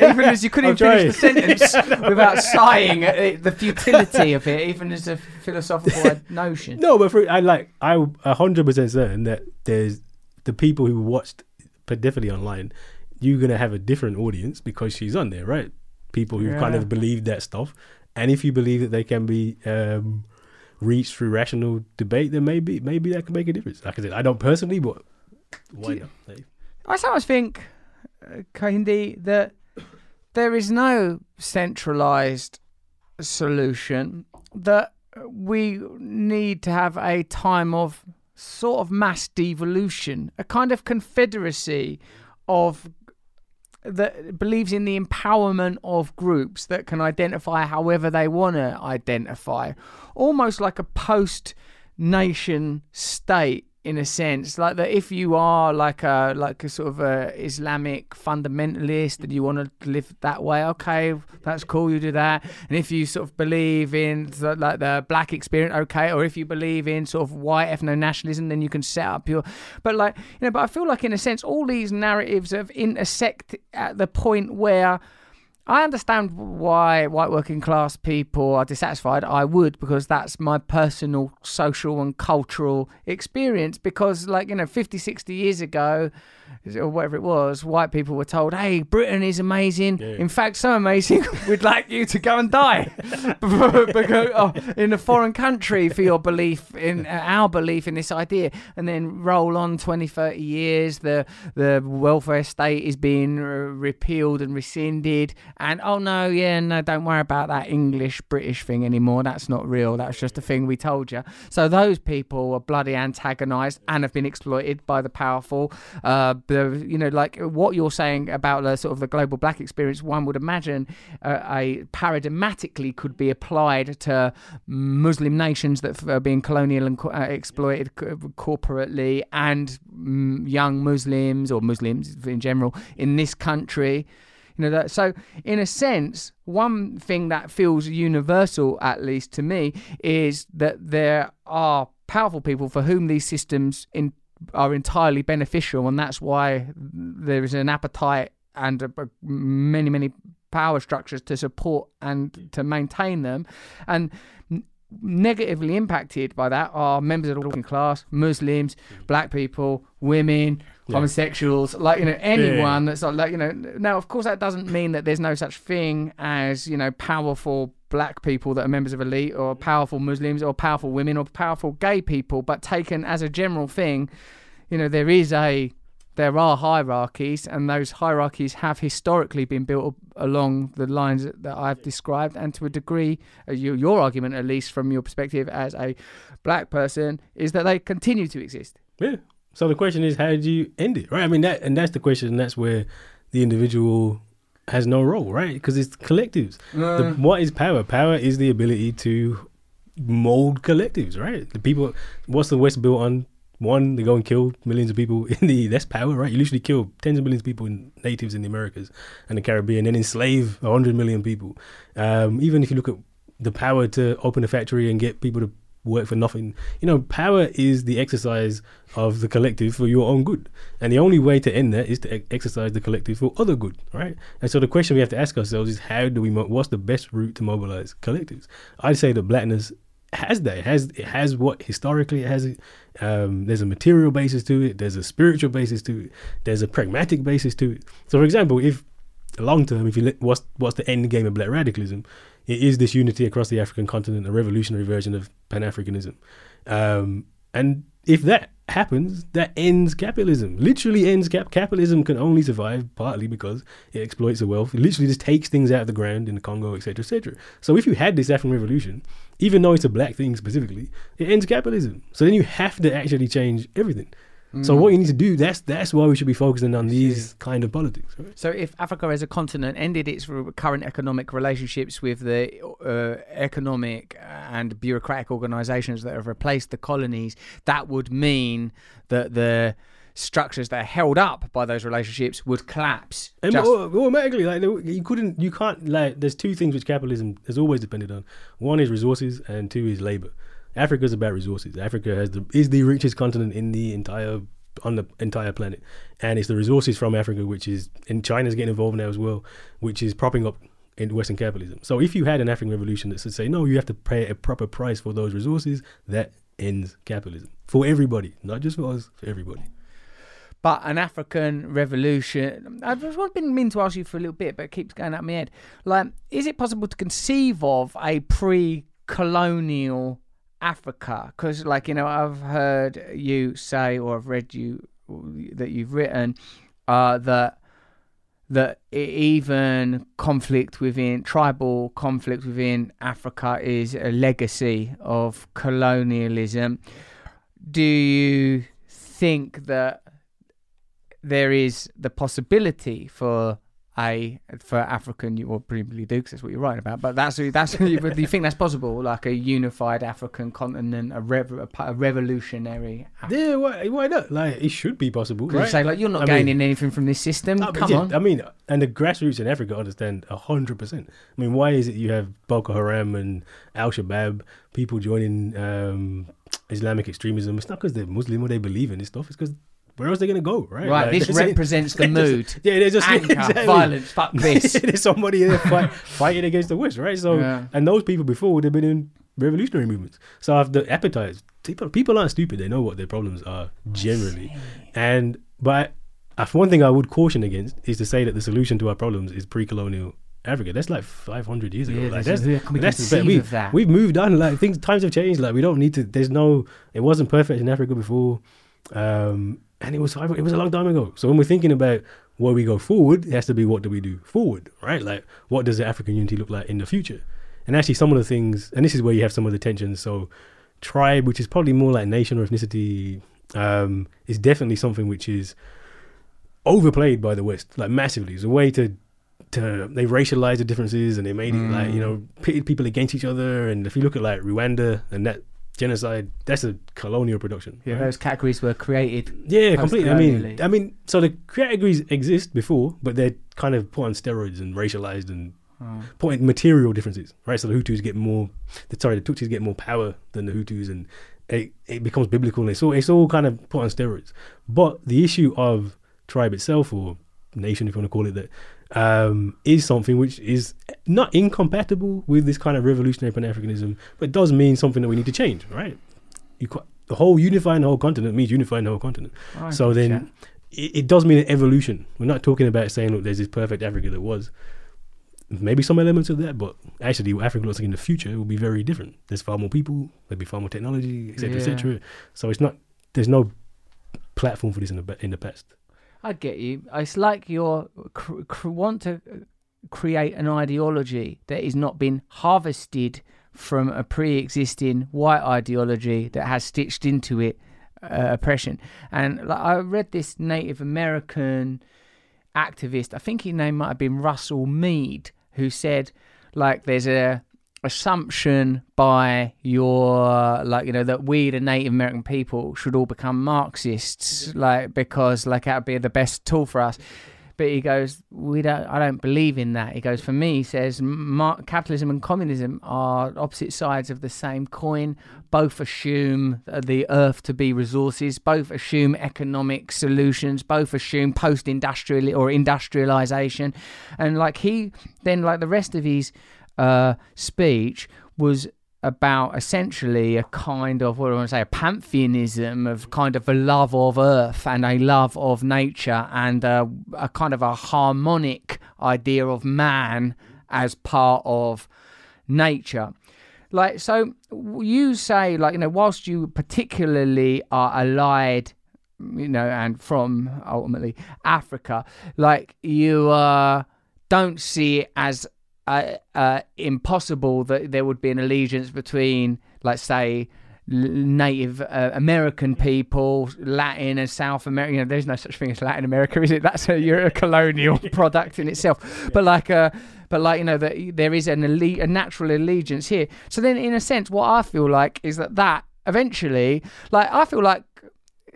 even as you couldn't (laughs) even finish the sentence without sighing at it, the futility of it, even as a philosophical notion. No, but for, I like I a hundred percent certain that there's the people who watched definitely online. You're gonna have a different audience because she's on there, right? People who kind of believe that stuff, and if you believe that they can be um, reached through rational debate, then maybe maybe that could make a difference. Like I said, I don't personally, but why not? I sometimes think, uh, Kehinde, that there is no centralized solution, that we need to have a time of sort of mass devolution, a kind of confederacy of that believes in the empowerment of groups that can identify however they want to identify, almost like a post nation state in a sense like that if you are like a like a sort of a islamic fundamentalist and you want to live that way okay that's cool you do that. And if you sort of believe in the, like the black experience okay or if you believe in sort of white ethno-nationalism then you can set up your but like you know but i feel like in a sense all these narratives have intersect at the point where I understand why white working class people are dissatisfied. I would because that's my personal social and cultural experience. Because, like, you know, 50, 60 years ago, or whatever it was, white people were told, hey, Britain is amazing. In fact, so amazing, (laughs) we'd like you to go and die (laughs) (laughs) because, oh, in a foreign country for your belief in uh, our belief in this idea. And then roll on 20, 30 years, the, the welfare state is being uh, repealed and rescinded. And oh no, yeah, no, don't worry about that English British thing anymore. That's not real. That's just a thing we told you. So those people are bloody antagonized and have been exploited by the powerful. Uh, the, you know, like what you're saying about the sort of the global black experience, one would imagine uh, a paradigmatically could be applied to Muslim nations that are being colonial and co- uh, exploited co- corporately and mm, young Muslims or Muslims in general in this country. You know that so in a sense one thing that feels universal at least to me is that there are powerful people for whom these systems in, are entirely beneficial and that's why there is an appetite and a, a- many many power structures to support and mm. to maintain them. And negatively impacted by that are members of the working class, Muslims, mm. black people, women, Yeah. homosexuals, like you know anyone that's not like you know. Now, of course, that doesn't mean that there's no such thing as you know powerful black people that are members of elite, or powerful Muslims, or powerful women, or powerful gay people. But taken as a general thing, you know, there is a there are hierarchies, and those hierarchies have historically been built along the lines that I've described, and to a degree, uh, your argument, at least from your perspective as a black person, is that they continue to exist. Yeah. So the question is, how do you end it, right? I mean, that and that's the question, and that's where the individual has no role, right? Because it's collectives. The, what is power? Power is the ability to mold collectives, right? The people. What's the West built on? One, they go and kill millions of people (laughs) in the. That's power, right? You literally kill tens of millions of people, in, natives in the Americas and the Caribbean, and enslave hundred million people. Um, even if you look at the power to open a factory and get people to work for nothing. You know, power is the exercise of the collective for your own good. And the only way to end that is to e- exercise the collective for other good, right? And so the question we have to ask ourselves is how do we, mo- what's the best route to mobilize collectives? I'd say that blackness has that. It has, it has what historically it has. Um, there's a material basis to it. There's a spiritual basis to it. There's a pragmatic basis to it. So for example, if long term, if you what's what's the end game of black radicalism? It is this unity across the African continent, a revolutionary version of Pan Africanism, um, and if that happens, that ends capitalism. Literally ends cap. Capitalism can only survive partly because it exploits the wealth. It literally just takes things out of the ground in the Congo, etc., etc. So if you had this African revolution, even though it's a black thing specifically, it ends capitalism. So then you have to actually change everything. So what you need to do, that's that's why we should be focusing on these kind of politics. Right? So, if Africa as a continent ended its current economic relationships with the uh, economic and bureaucratic organisations that have replaced the colonies, that would mean that the structures that are held up by those relationships would collapse. And Just- automatically, like you couldn't, you can't like. There's two things which capitalism has always depended on. One is resources, and two is labor. Africa's about resources. Africa has the is the richest continent in the entire on the entire planet, and it's the resources from Africa which is and China's getting involved now as well, which is propping up in Western capitalism. So if you had an African revolution that said, say, no, you have to pay a proper price for those resources, that ends capitalism for everybody, not just for us, for everybody. But an African revolution. I've been meaning to ask you for a little bit, but it keeps going out my head. Like, is it possible to conceive of a pre-colonial Africa? Because, like, you know, I've heard you say, or I've read you that you've written uh, that that even conflict within tribal conflict within Africa is a legacy of colonialism. Do you think that there is the possibility for a for African you well presumably do because that's what you're writing about but that's that's do you think that's possible like a unified African continent a, rev, a, a revolutionary Af- Yeah, why, why not? Like it should be possible, 'Cause you right? say like you're not I mean- gaining anything from this system come yeah, on I mean, and the grassroots in Africa understand a hundred percent. I mean, why is it you have Boko Haram and Al Shabaab people joining um, Islamic extremism? It's not because they're Muslim or they believe in this stuff. It's because where else are they going to go, right? right Like, this (laughs) represents the (laughs) mood (laughs) Yeah, there's just anger exactly. violence fuck this there's somebody there fight, fighting against the West, right? So, Yeah. and those people before would have been in revolutionary movements. So, if the appetite, people, people aren't stupid. They know what their problems are generally. And but uh, one thing I would caution against is to say that the solution to our problems is pre-colonial Africa. That's like 500 years ago. Yeah, like that's, yeah, we that's we, of that? We've moved on. Like things, times have changed. Like we don't need to. There's no. It wasn't perfect in Africa before, um, and it was. It was a long time ago. So when we're thinking about where we go forward, it has to be what do we do forward, right? Like what does the African unity look like in the future? And actually, some of the things, and this is where you have some of the tensions. So tribe, which is probably more like nation or ethnicity, um, is definitely something which is overplayed by the West, like massively. It's a way to to they racialized the differences and they made it like you know pitted people against each other. And if you look at like Rwanda and that genocide, that's a colonial production. yeah right? those categories were created Yeah, completely. I mean. I mean, so the categories exist before, but they're kind of put on steroids and racialized and oh. put in material differences, right? So the Hutus get more, the sorry, the Tutsis get more power than the Hutus, and it, it becomes biblical. And it's all it's all kind of put on steroids. But the issue of tribe itself or nation, if you want to call it that, um, is something which is not incompatible with this kind of revolutionary Pan Africanism, but does mean something that we need to change, right? You ca- the whole unifying the whole continent means unifying the whole continent. So then it, it does mean an evolution. We're not talking about saying, look, there's this perfect Africa that was. Maybe some elements of that, but actually, what Africa looks like in the future will be very different. There's far more people, there'll be far more technology, etc., Yeah. etc. So it's not. There's no platform for this in the in the past. I get you. It's like you cr- cr- want to create an ideology that is not been harvested from a pre-existing white ideology that has stitched into it uh, oppression. And like, I read this Native American activist. I think his name might have been Russell Means, who said like there's a assumption by your like you know that we the native american people should all become marxists like because like that would be the best tool for us. But he goes we don't i don't believe in that. He goes for me he says capitalism and communism are opposite sides of the same coin. Both assume the earth to be resources. Both assume economic solutions. Both assume post-industrial or industrialization. And like he then like the rest of his uh, speech was about essentially a kind of what do I want to say a pantheism of kind of a love of earth and a love of nature and a, a kind of a harmonic idea of man as part of nature. Like so you say like you know whilst you particularly are allied you know and from ultimately africa like you uh don't see it as uh, uh, impossible that there would be an allegiance between, like, say, Native uh, American people, Latin and South America. You know, there's no such thing as Latin America, is it? That's a, you're a colonial (laughs) product in itself. But like, uh, but like, you know, that there is an alle- a natural allegiance here. So then, in a sense, what I feel like is that that eventually, like, I feel like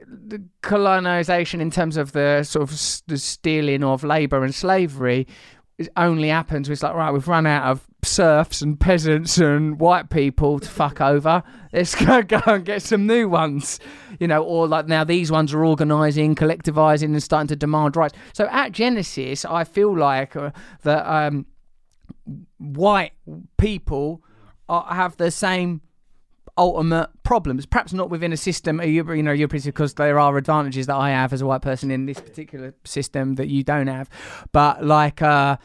the colonization in terms of the sort of s- the stealing of labor and slavery it only happens it's like right we've run out of serfs and peasants and white people to fuck (laughs) over. Let's go, (laughs) go and get some new ones you know or like now these ones are organizing collectivizing and starting to demand rights. So at genesis i feel like uh, that um white people are, have the same ultimate problems. Perhaps not within a system, Eu- you know, European, because there are advantages that I have as a white person in this particular system that you don't have. But like, uh,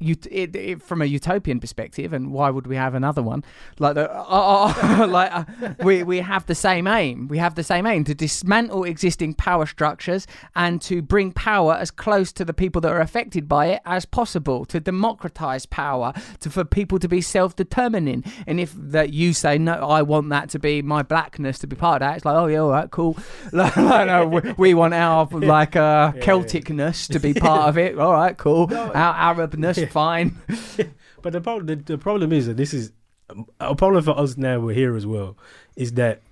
you, it, it, from a utopian perspective, and why would we have another one? Like the, uh, (laughs) uh, (laughs) like uh, we we have the same aim. We have the same aim to dismantle existing power structures and to bring power as close to the people that are affected by it as possible. To democratize power, to for people to be self-determining. And if that you say no, I want that to be my blackness to be part of that. It's like, oh yeah, all right, cool. (laughs) like, like, no, we, we want our like uh, Celticness to be part of it. All right, cool. Our Arabness, (laughs) fine. (laughs) But the problem, the, the problem is that this is a problem for us now. We're here as well. Is that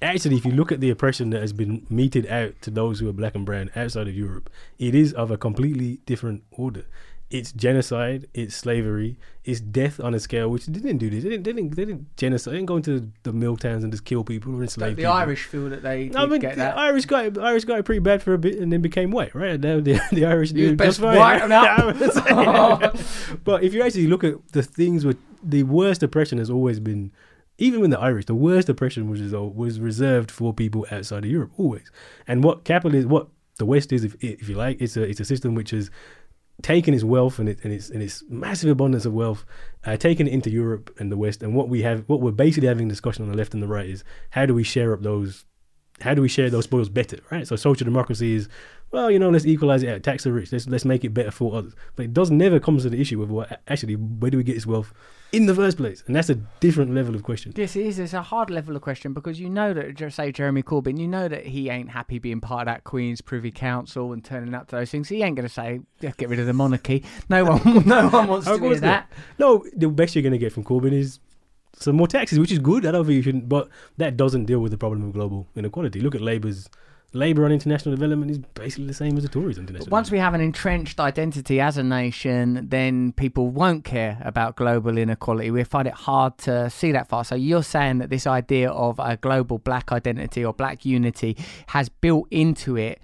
actually, if you look at the oppression that has been meted out to those who are black and brown outside of Europe, it is of a completely different order. It's genocide, it's slavery, it's death on a scale which didn't do this. They didn't, they didn't, they didn't genocide. They didn't go into the mill towns and just kill people or enslave the people. Irish feel that they I mean, get the that. Irish got Irish got it pretty bad for a bit and then became white, right? Now the, (laughs) the Irish do best just fine. whiten up. (laughs) (laughs) but if you actually look at the things with the worst oppression has always been, even with the Irish, the worst oppression was was reserved for people outside of Europe always. And what capitalism, what the West is, if if you like, it's a it's a system which has taken his wealth and, it, and its and its massive abundance of wealth, uh, taken it into Europe and the West. And what we have, what we're basically having discussion on the left and the right is how do we share up those how do we share those spoils better, right? So social democracy is, well, you know, let's equalize it out, tax the rich, let's let's make it better for others. But it does never comes to the issue of what actually where do we get this wealth in the first place, and that's a different level of question. Yes, it is. It's a hard level of question because you know that, say Jeremy Corbyn, you know that he ain't happy being part of that Queen's Privy Council and turning up to those things. He ain't going to say, "Yeah, get rid of the monarchy. No one, (laughs) no one wants to hear that. No, the best you're going to get from Corbyn is some more taxes, which is good. I don't think you shouldn't, but that doesn't deal with the problem of global inequality. Look at Labour's Labour on international development is basically the same as the Tories on international. But once we have an entrenched identity as a nation, then people won't care about global inequality. We find it hard to see that far. So you're saying that this idea of a global black identity or black unity has built into it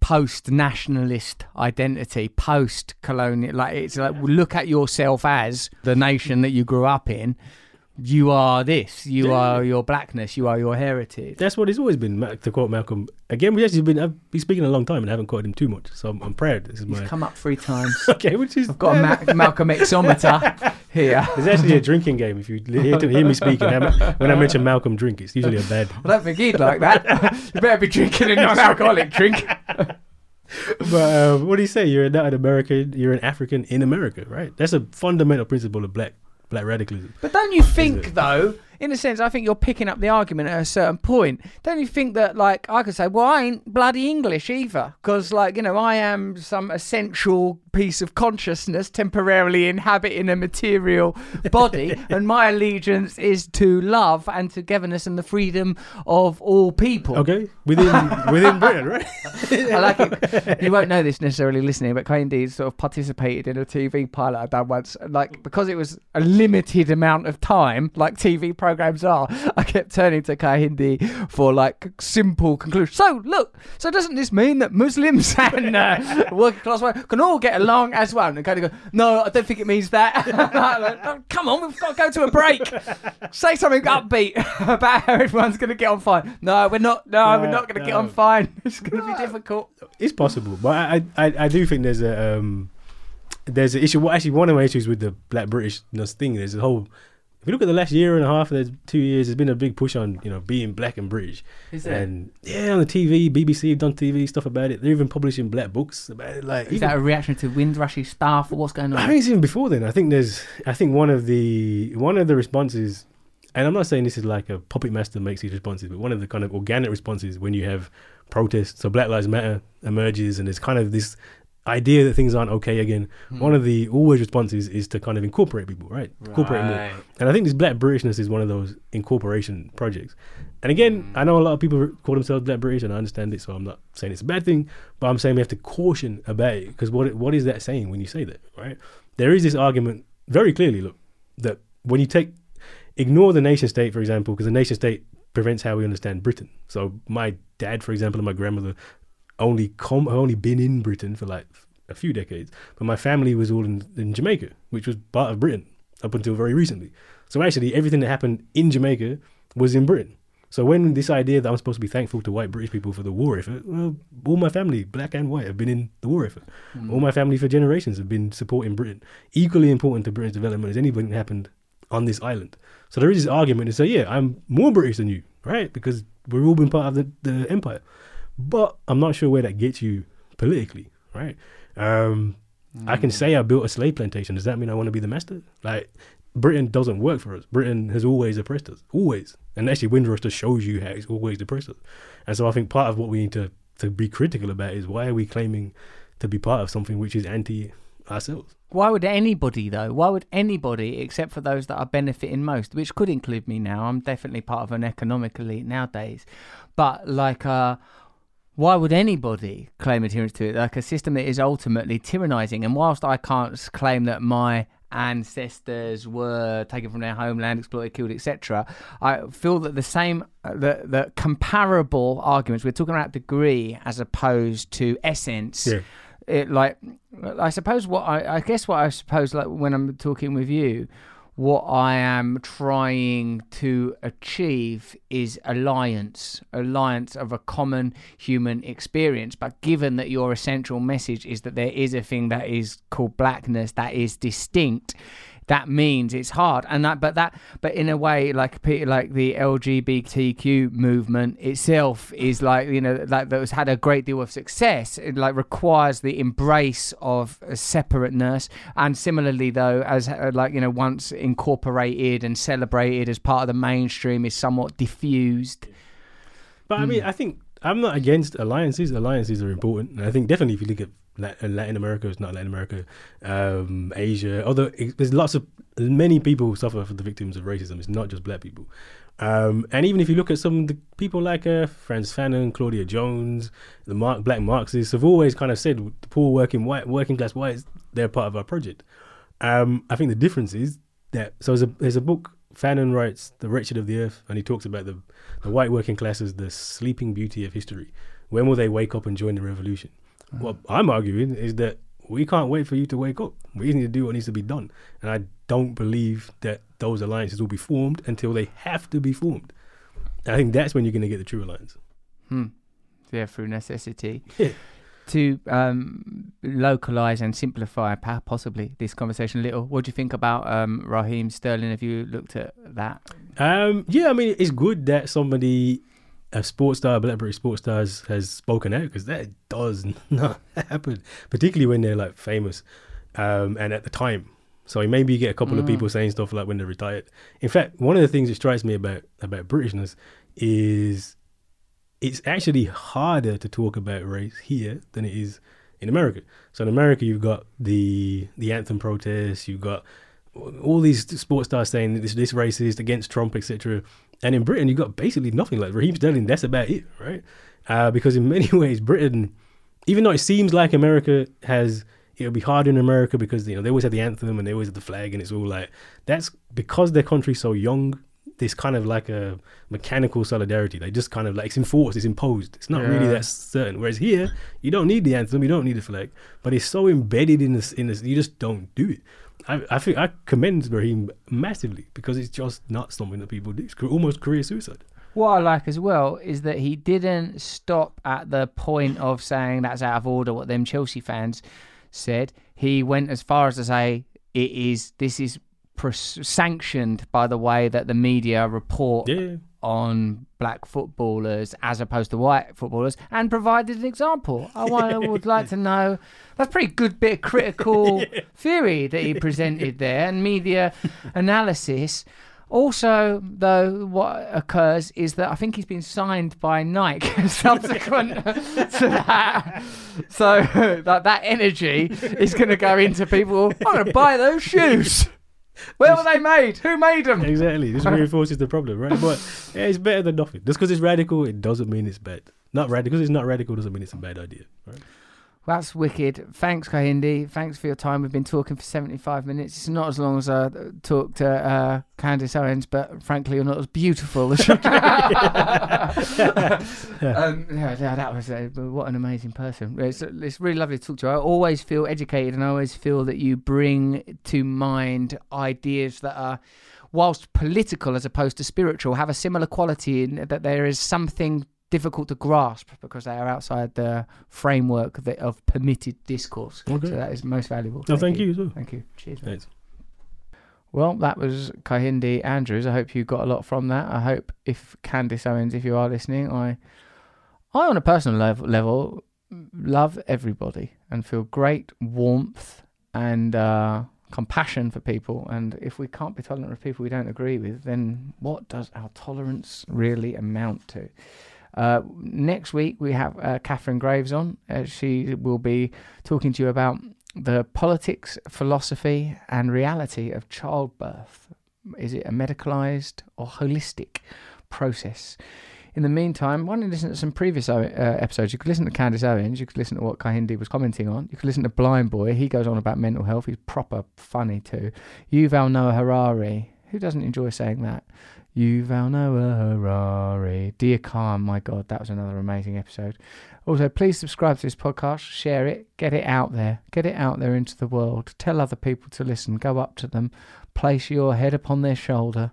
post nationalist identity, post colonial. Like it's like look at yourself as the nation that you grew up in. You are this. You Yeah. are your blackness. You are your heritage. That's what it's always been. To quote Malcolm again, we actually been I've been speaking a long time and I haven't quoted him too much, so I'm, I'm proud. This is He's my come up three times. (laughs) okay, which is I've got a Ma- (laughs) Malcolm Xometer here. It's actually a drinking game. If you hear, to hear me speaking, when I mention Malcolm drink, it's usually a bad. I don't think he'd like that. (laughs) you better be drinking a non-alcoholic drink. But uh, what do you say? You're not an American. You're an African in America, right? That's a fundamental principle of black black radicalism. But don't you think, though, in a sense, I think you're picking up the argument at a certain point. Don't you think that, like, I could say, well, I ain't bloody English either, because, like, you know, I am some essential piece of consciousness temporarily inhabiting a material (laughs) body, and my allegiance is to love and togetherness and the freedom of all people. Okay, within within (laughs) Britain, right? I like it. You won't know this necessarily listening, but Kehinde sort of participated in a TV pilot I done once. Like because it was a limited amount of time, like TV programs are. (laughs) I kept turning to Kehinde for like simple conclusions. So look, so doesn't this mean that Muslims (laughs) and uh, (laughs) working class white can all get along as one? And kind of go, no, I don't think it means that. Like, "Oh, Come on, we've got to go to a break. Say something upbeat about how everyone's going to get on fine. No, we're not. No, we're not going to get on fine. It's going to be difficult. it's possible, but I, I I do think there's a um there's an issue. Well, actually, one of my issues with the Black Britishness thing, there's a whole. If you look at the last year and a half, there's two years, there's been a big push on you know being black and British. Is there? And yeah, on the TV, BBC have done TV stuff about it. They're even publishing black books about it. Like, Is even- that a reaction to Windrushy staff or what's going on? I think it's even before then. I think there's. I think one of the one of the responses, and I'm not saying this is like a puppet master makes these responses, but one of the kind of organic responses when you have protests. So Black Lives Matter emerges, and there's kind of this idea that things aren't okay again. Hmm. One of the always responses is to kind of incorporate people, right? Incorporate more. And I think this Black Britishness is one of those incorporation projects. And again, hmm. I know a lot of people call themselves Black British, and I understand it, so I'm not saying it's a bad thing, but I'm saying we have to caution about it because what what is that saying when you say that, right? There is this argument very clearly, look, that when you take ignore the nation state, for example, because the nation state prevents how we understand Britain. So my dad, for example, and my grandmother only com- only been in Britain for like a few decades, but my family was all in, in Jamaica, which was part of Britain up until very recently. So actually, everything that happened in Jamaica was in Britain. So when this idea that I'm supposed to be thankful to white British people for the war effort, well, all my family, black and white, have been in the war effort. Hmm. All my family for generations have been supporting Britain. Equally important to Britain's development as anything that happened on this island. So there is this argument to say, yeah, I'm more British than you, right? Because we've all been part of the, the empire. But I'm not sure where that gets you politically, right? Um, I can say I built a slave plantation. Does that mean I want to be the master? Like, Britain doesn't work for us. Britain has always oppressed us, always. And actually, Windrush just shows you how it's always oppressed us. And so I think part of what we need to, to be critical about is why are we claiming to be part of something which is anti ourselves? Why would anybody though? Why would anybody except for those that are benefiting most, which could include me now? I'm definitely part of an economic elite nowadays. But like uh why would anybody claim adherence to it? Like a system that is ultimately tyrannizing. And whilst I can't claim that my ancestors were taken from their homeland, exploited, killed, etc., I feel that the same, uh, the, the comparable arguments, we're talking about degree as opposed to essence Yeah. it like I suppose what I, I guess what I suppose like when I'm talking with you, what I am trying to achieve is alliance, alliance of a common human experience. But given that your essential message is that there is a thing that is called blackness that is distinct, that means it's hard. And that but that but in a way like like the lgbtq movement itself is like you know like that has had a great deal of success. It like requires the embrace of a separateness. And similarly though as uh, like you know once incorporated and celebrated as part of the mainstream is somewhat diffused. But I mean, I think I'm not against alliances. Alliances are important. And I think definitely if you look at Latin America, is not Latin America, um, Asia, although it- there's lots of, many people suffer for the victims of racism. It's not just black people. Um, and even if you look at some of the people like uh, Frantz Fanon, Claudia Jones, the Mark, black Marxists have always kind of said the poor working white, working class whites, they're part of our project. Um, I think the difference is that so there's a there's a book Fanon writes The Wretched of the Earth, and he talks about the the white working class as the sleeping beauty of history, when will they wake up and join the revolution? What I'm arguing is that we can't wait for you to wake up. We need to do what needs to be done. And I don't believe that those alliances will be formed until they have to be formed. I think that's when you're going to get the true alliance. Hmm. Yeah, through necessity. Yeah. To um, localize and simplify possibly this conversation a little, what do you think about um, Raheem Sterling? Have you looked at that? Um, yeah, I mean, it's good that somebody, a sports star, a Black British sports star, has, has spoken out because that does (laughs) not happen, particularly when they're like famous um, and at the time. So maybe you get a couple of Mm. people saying stuff like when they're retired. In fact, one of the things that strikes me about about Britishness is it's actually harder to talk about race here than it is in America. So in America, you've got the the anthem protests, you've got all these sports stars saying this this racist against Trump, etc. And in Britain, you've got basically nothing. Like Raheem Sterling, that's about it, right? Uh, because in many (laughs) ways, Britain, even though it seems like America has, it'll be hard in America because you know they always have the anthem and they always have the flag, and it's all like that's because their country's so young. This kind of like a mechanical solidarity. They just kind of like it's enforced, it's imposed. It's not really that certain. Whereas here, you don't need the anthem, you don't need the flag, but it's so embedded in this. In this, you just don't do it. I, I think I commend Raheem massively because it's just not something that people do. It's almost career suicide. What I like as well is that he didn't stop at the point of saying that's out of order. What them Chelsea fans said. He went as far as to say it is. This is sanctioned by the way that the media report Yeah, on black footballers as opposed to white footballers and provided an example. Oh, I (laughs) want, would like to know. That's a pretty good bit of critical (laughs) theory that he presented there and media analysis. Also, though, what occurs is that I think he's been signed by Nike (laughs) subsequent to that. So that, that energy is going to go into people. I'm going to buy those shoes. Where were they made? Who made them? exactly. This (laughs) reinforces the problem, right? But yeah, it's better than nothing. Just because it's radical, it doesn't mean it's bad. Not radical. Because it's not radical doesn't mean it's a bad idea. Right? That's wicked. Thanks, Kehinde. Thanks for your time. We've been talking for 75 minutes. It's not as long as I talked to uh, Candace Owens, but frankly, you're not as beautiful as you. (laughs) um, yeah, yeah, that was uh, what an amazing person. It's, it's really lovely to talk to you. I always feel educated and I always feel that you bring to mind ideas that are, whilst political as opposed to spiritual, have a similar quality in that there is something difficult to grasp because they are outside the framework of, permitted discourse. Okay. So that is most valuable. No, thank you as well. Thank you. Cheers. mate. Well, that was Kehinde Andrews. I hope you got a lot from that. I hope if Candace Owens, if you are listening, I, I on a personal level, level love everybody and feel great warmth and uh, compassion for people. And if we can't be tolerant of people we don't agree with, then what does our tolerance really amount to? Uh, next week we have uh, Catherine Graves on. Uh, she will be talking to you about the politics, philosophy, and reality of childbirth. Is it a medicalized or holistic process? In the meantime, why don't you listen to some previous uh, episodes? You could listen to Candace Owens. You could listen to what Kehinde was commenting on. You could listen to Blind Boy. He goes on about mental health. He's proper funny too. Yuval Noah Harari. Who doesn't enjoy saying that? Yuval Noah Harari. Dear Khan, my God, that was another amazing episode. Also, please subscribe to this podcast, share it, get it out there, get it out there into the world. Tell other people to listen. Go up to them, place your head upon their shoulder,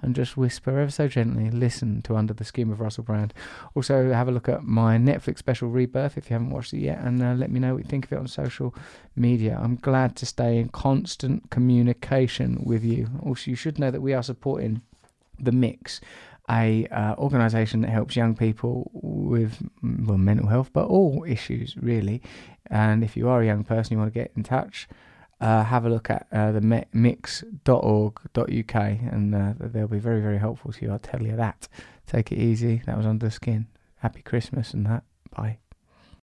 and just whisper ever so gently, listen to Under the Skin of Russell Brand. Also, have a look at my Netflix special Rebirth if you haven't watched it yet, and uh, let me know what you think of it on social media. I'm glad to stay in constant communication with you. Also, you should know that we are supporting the Mix, a uh, organisation that helps young people with mm, well mental health, but all issues really. And if you are a young person, you want to get in touch. Uh, have a look at uh, the mix.org.uk and uh, they'll be very, very helpful to you. I'll tell you that. Take it easy. That was under the skin. Happy Christmas and that. Bye.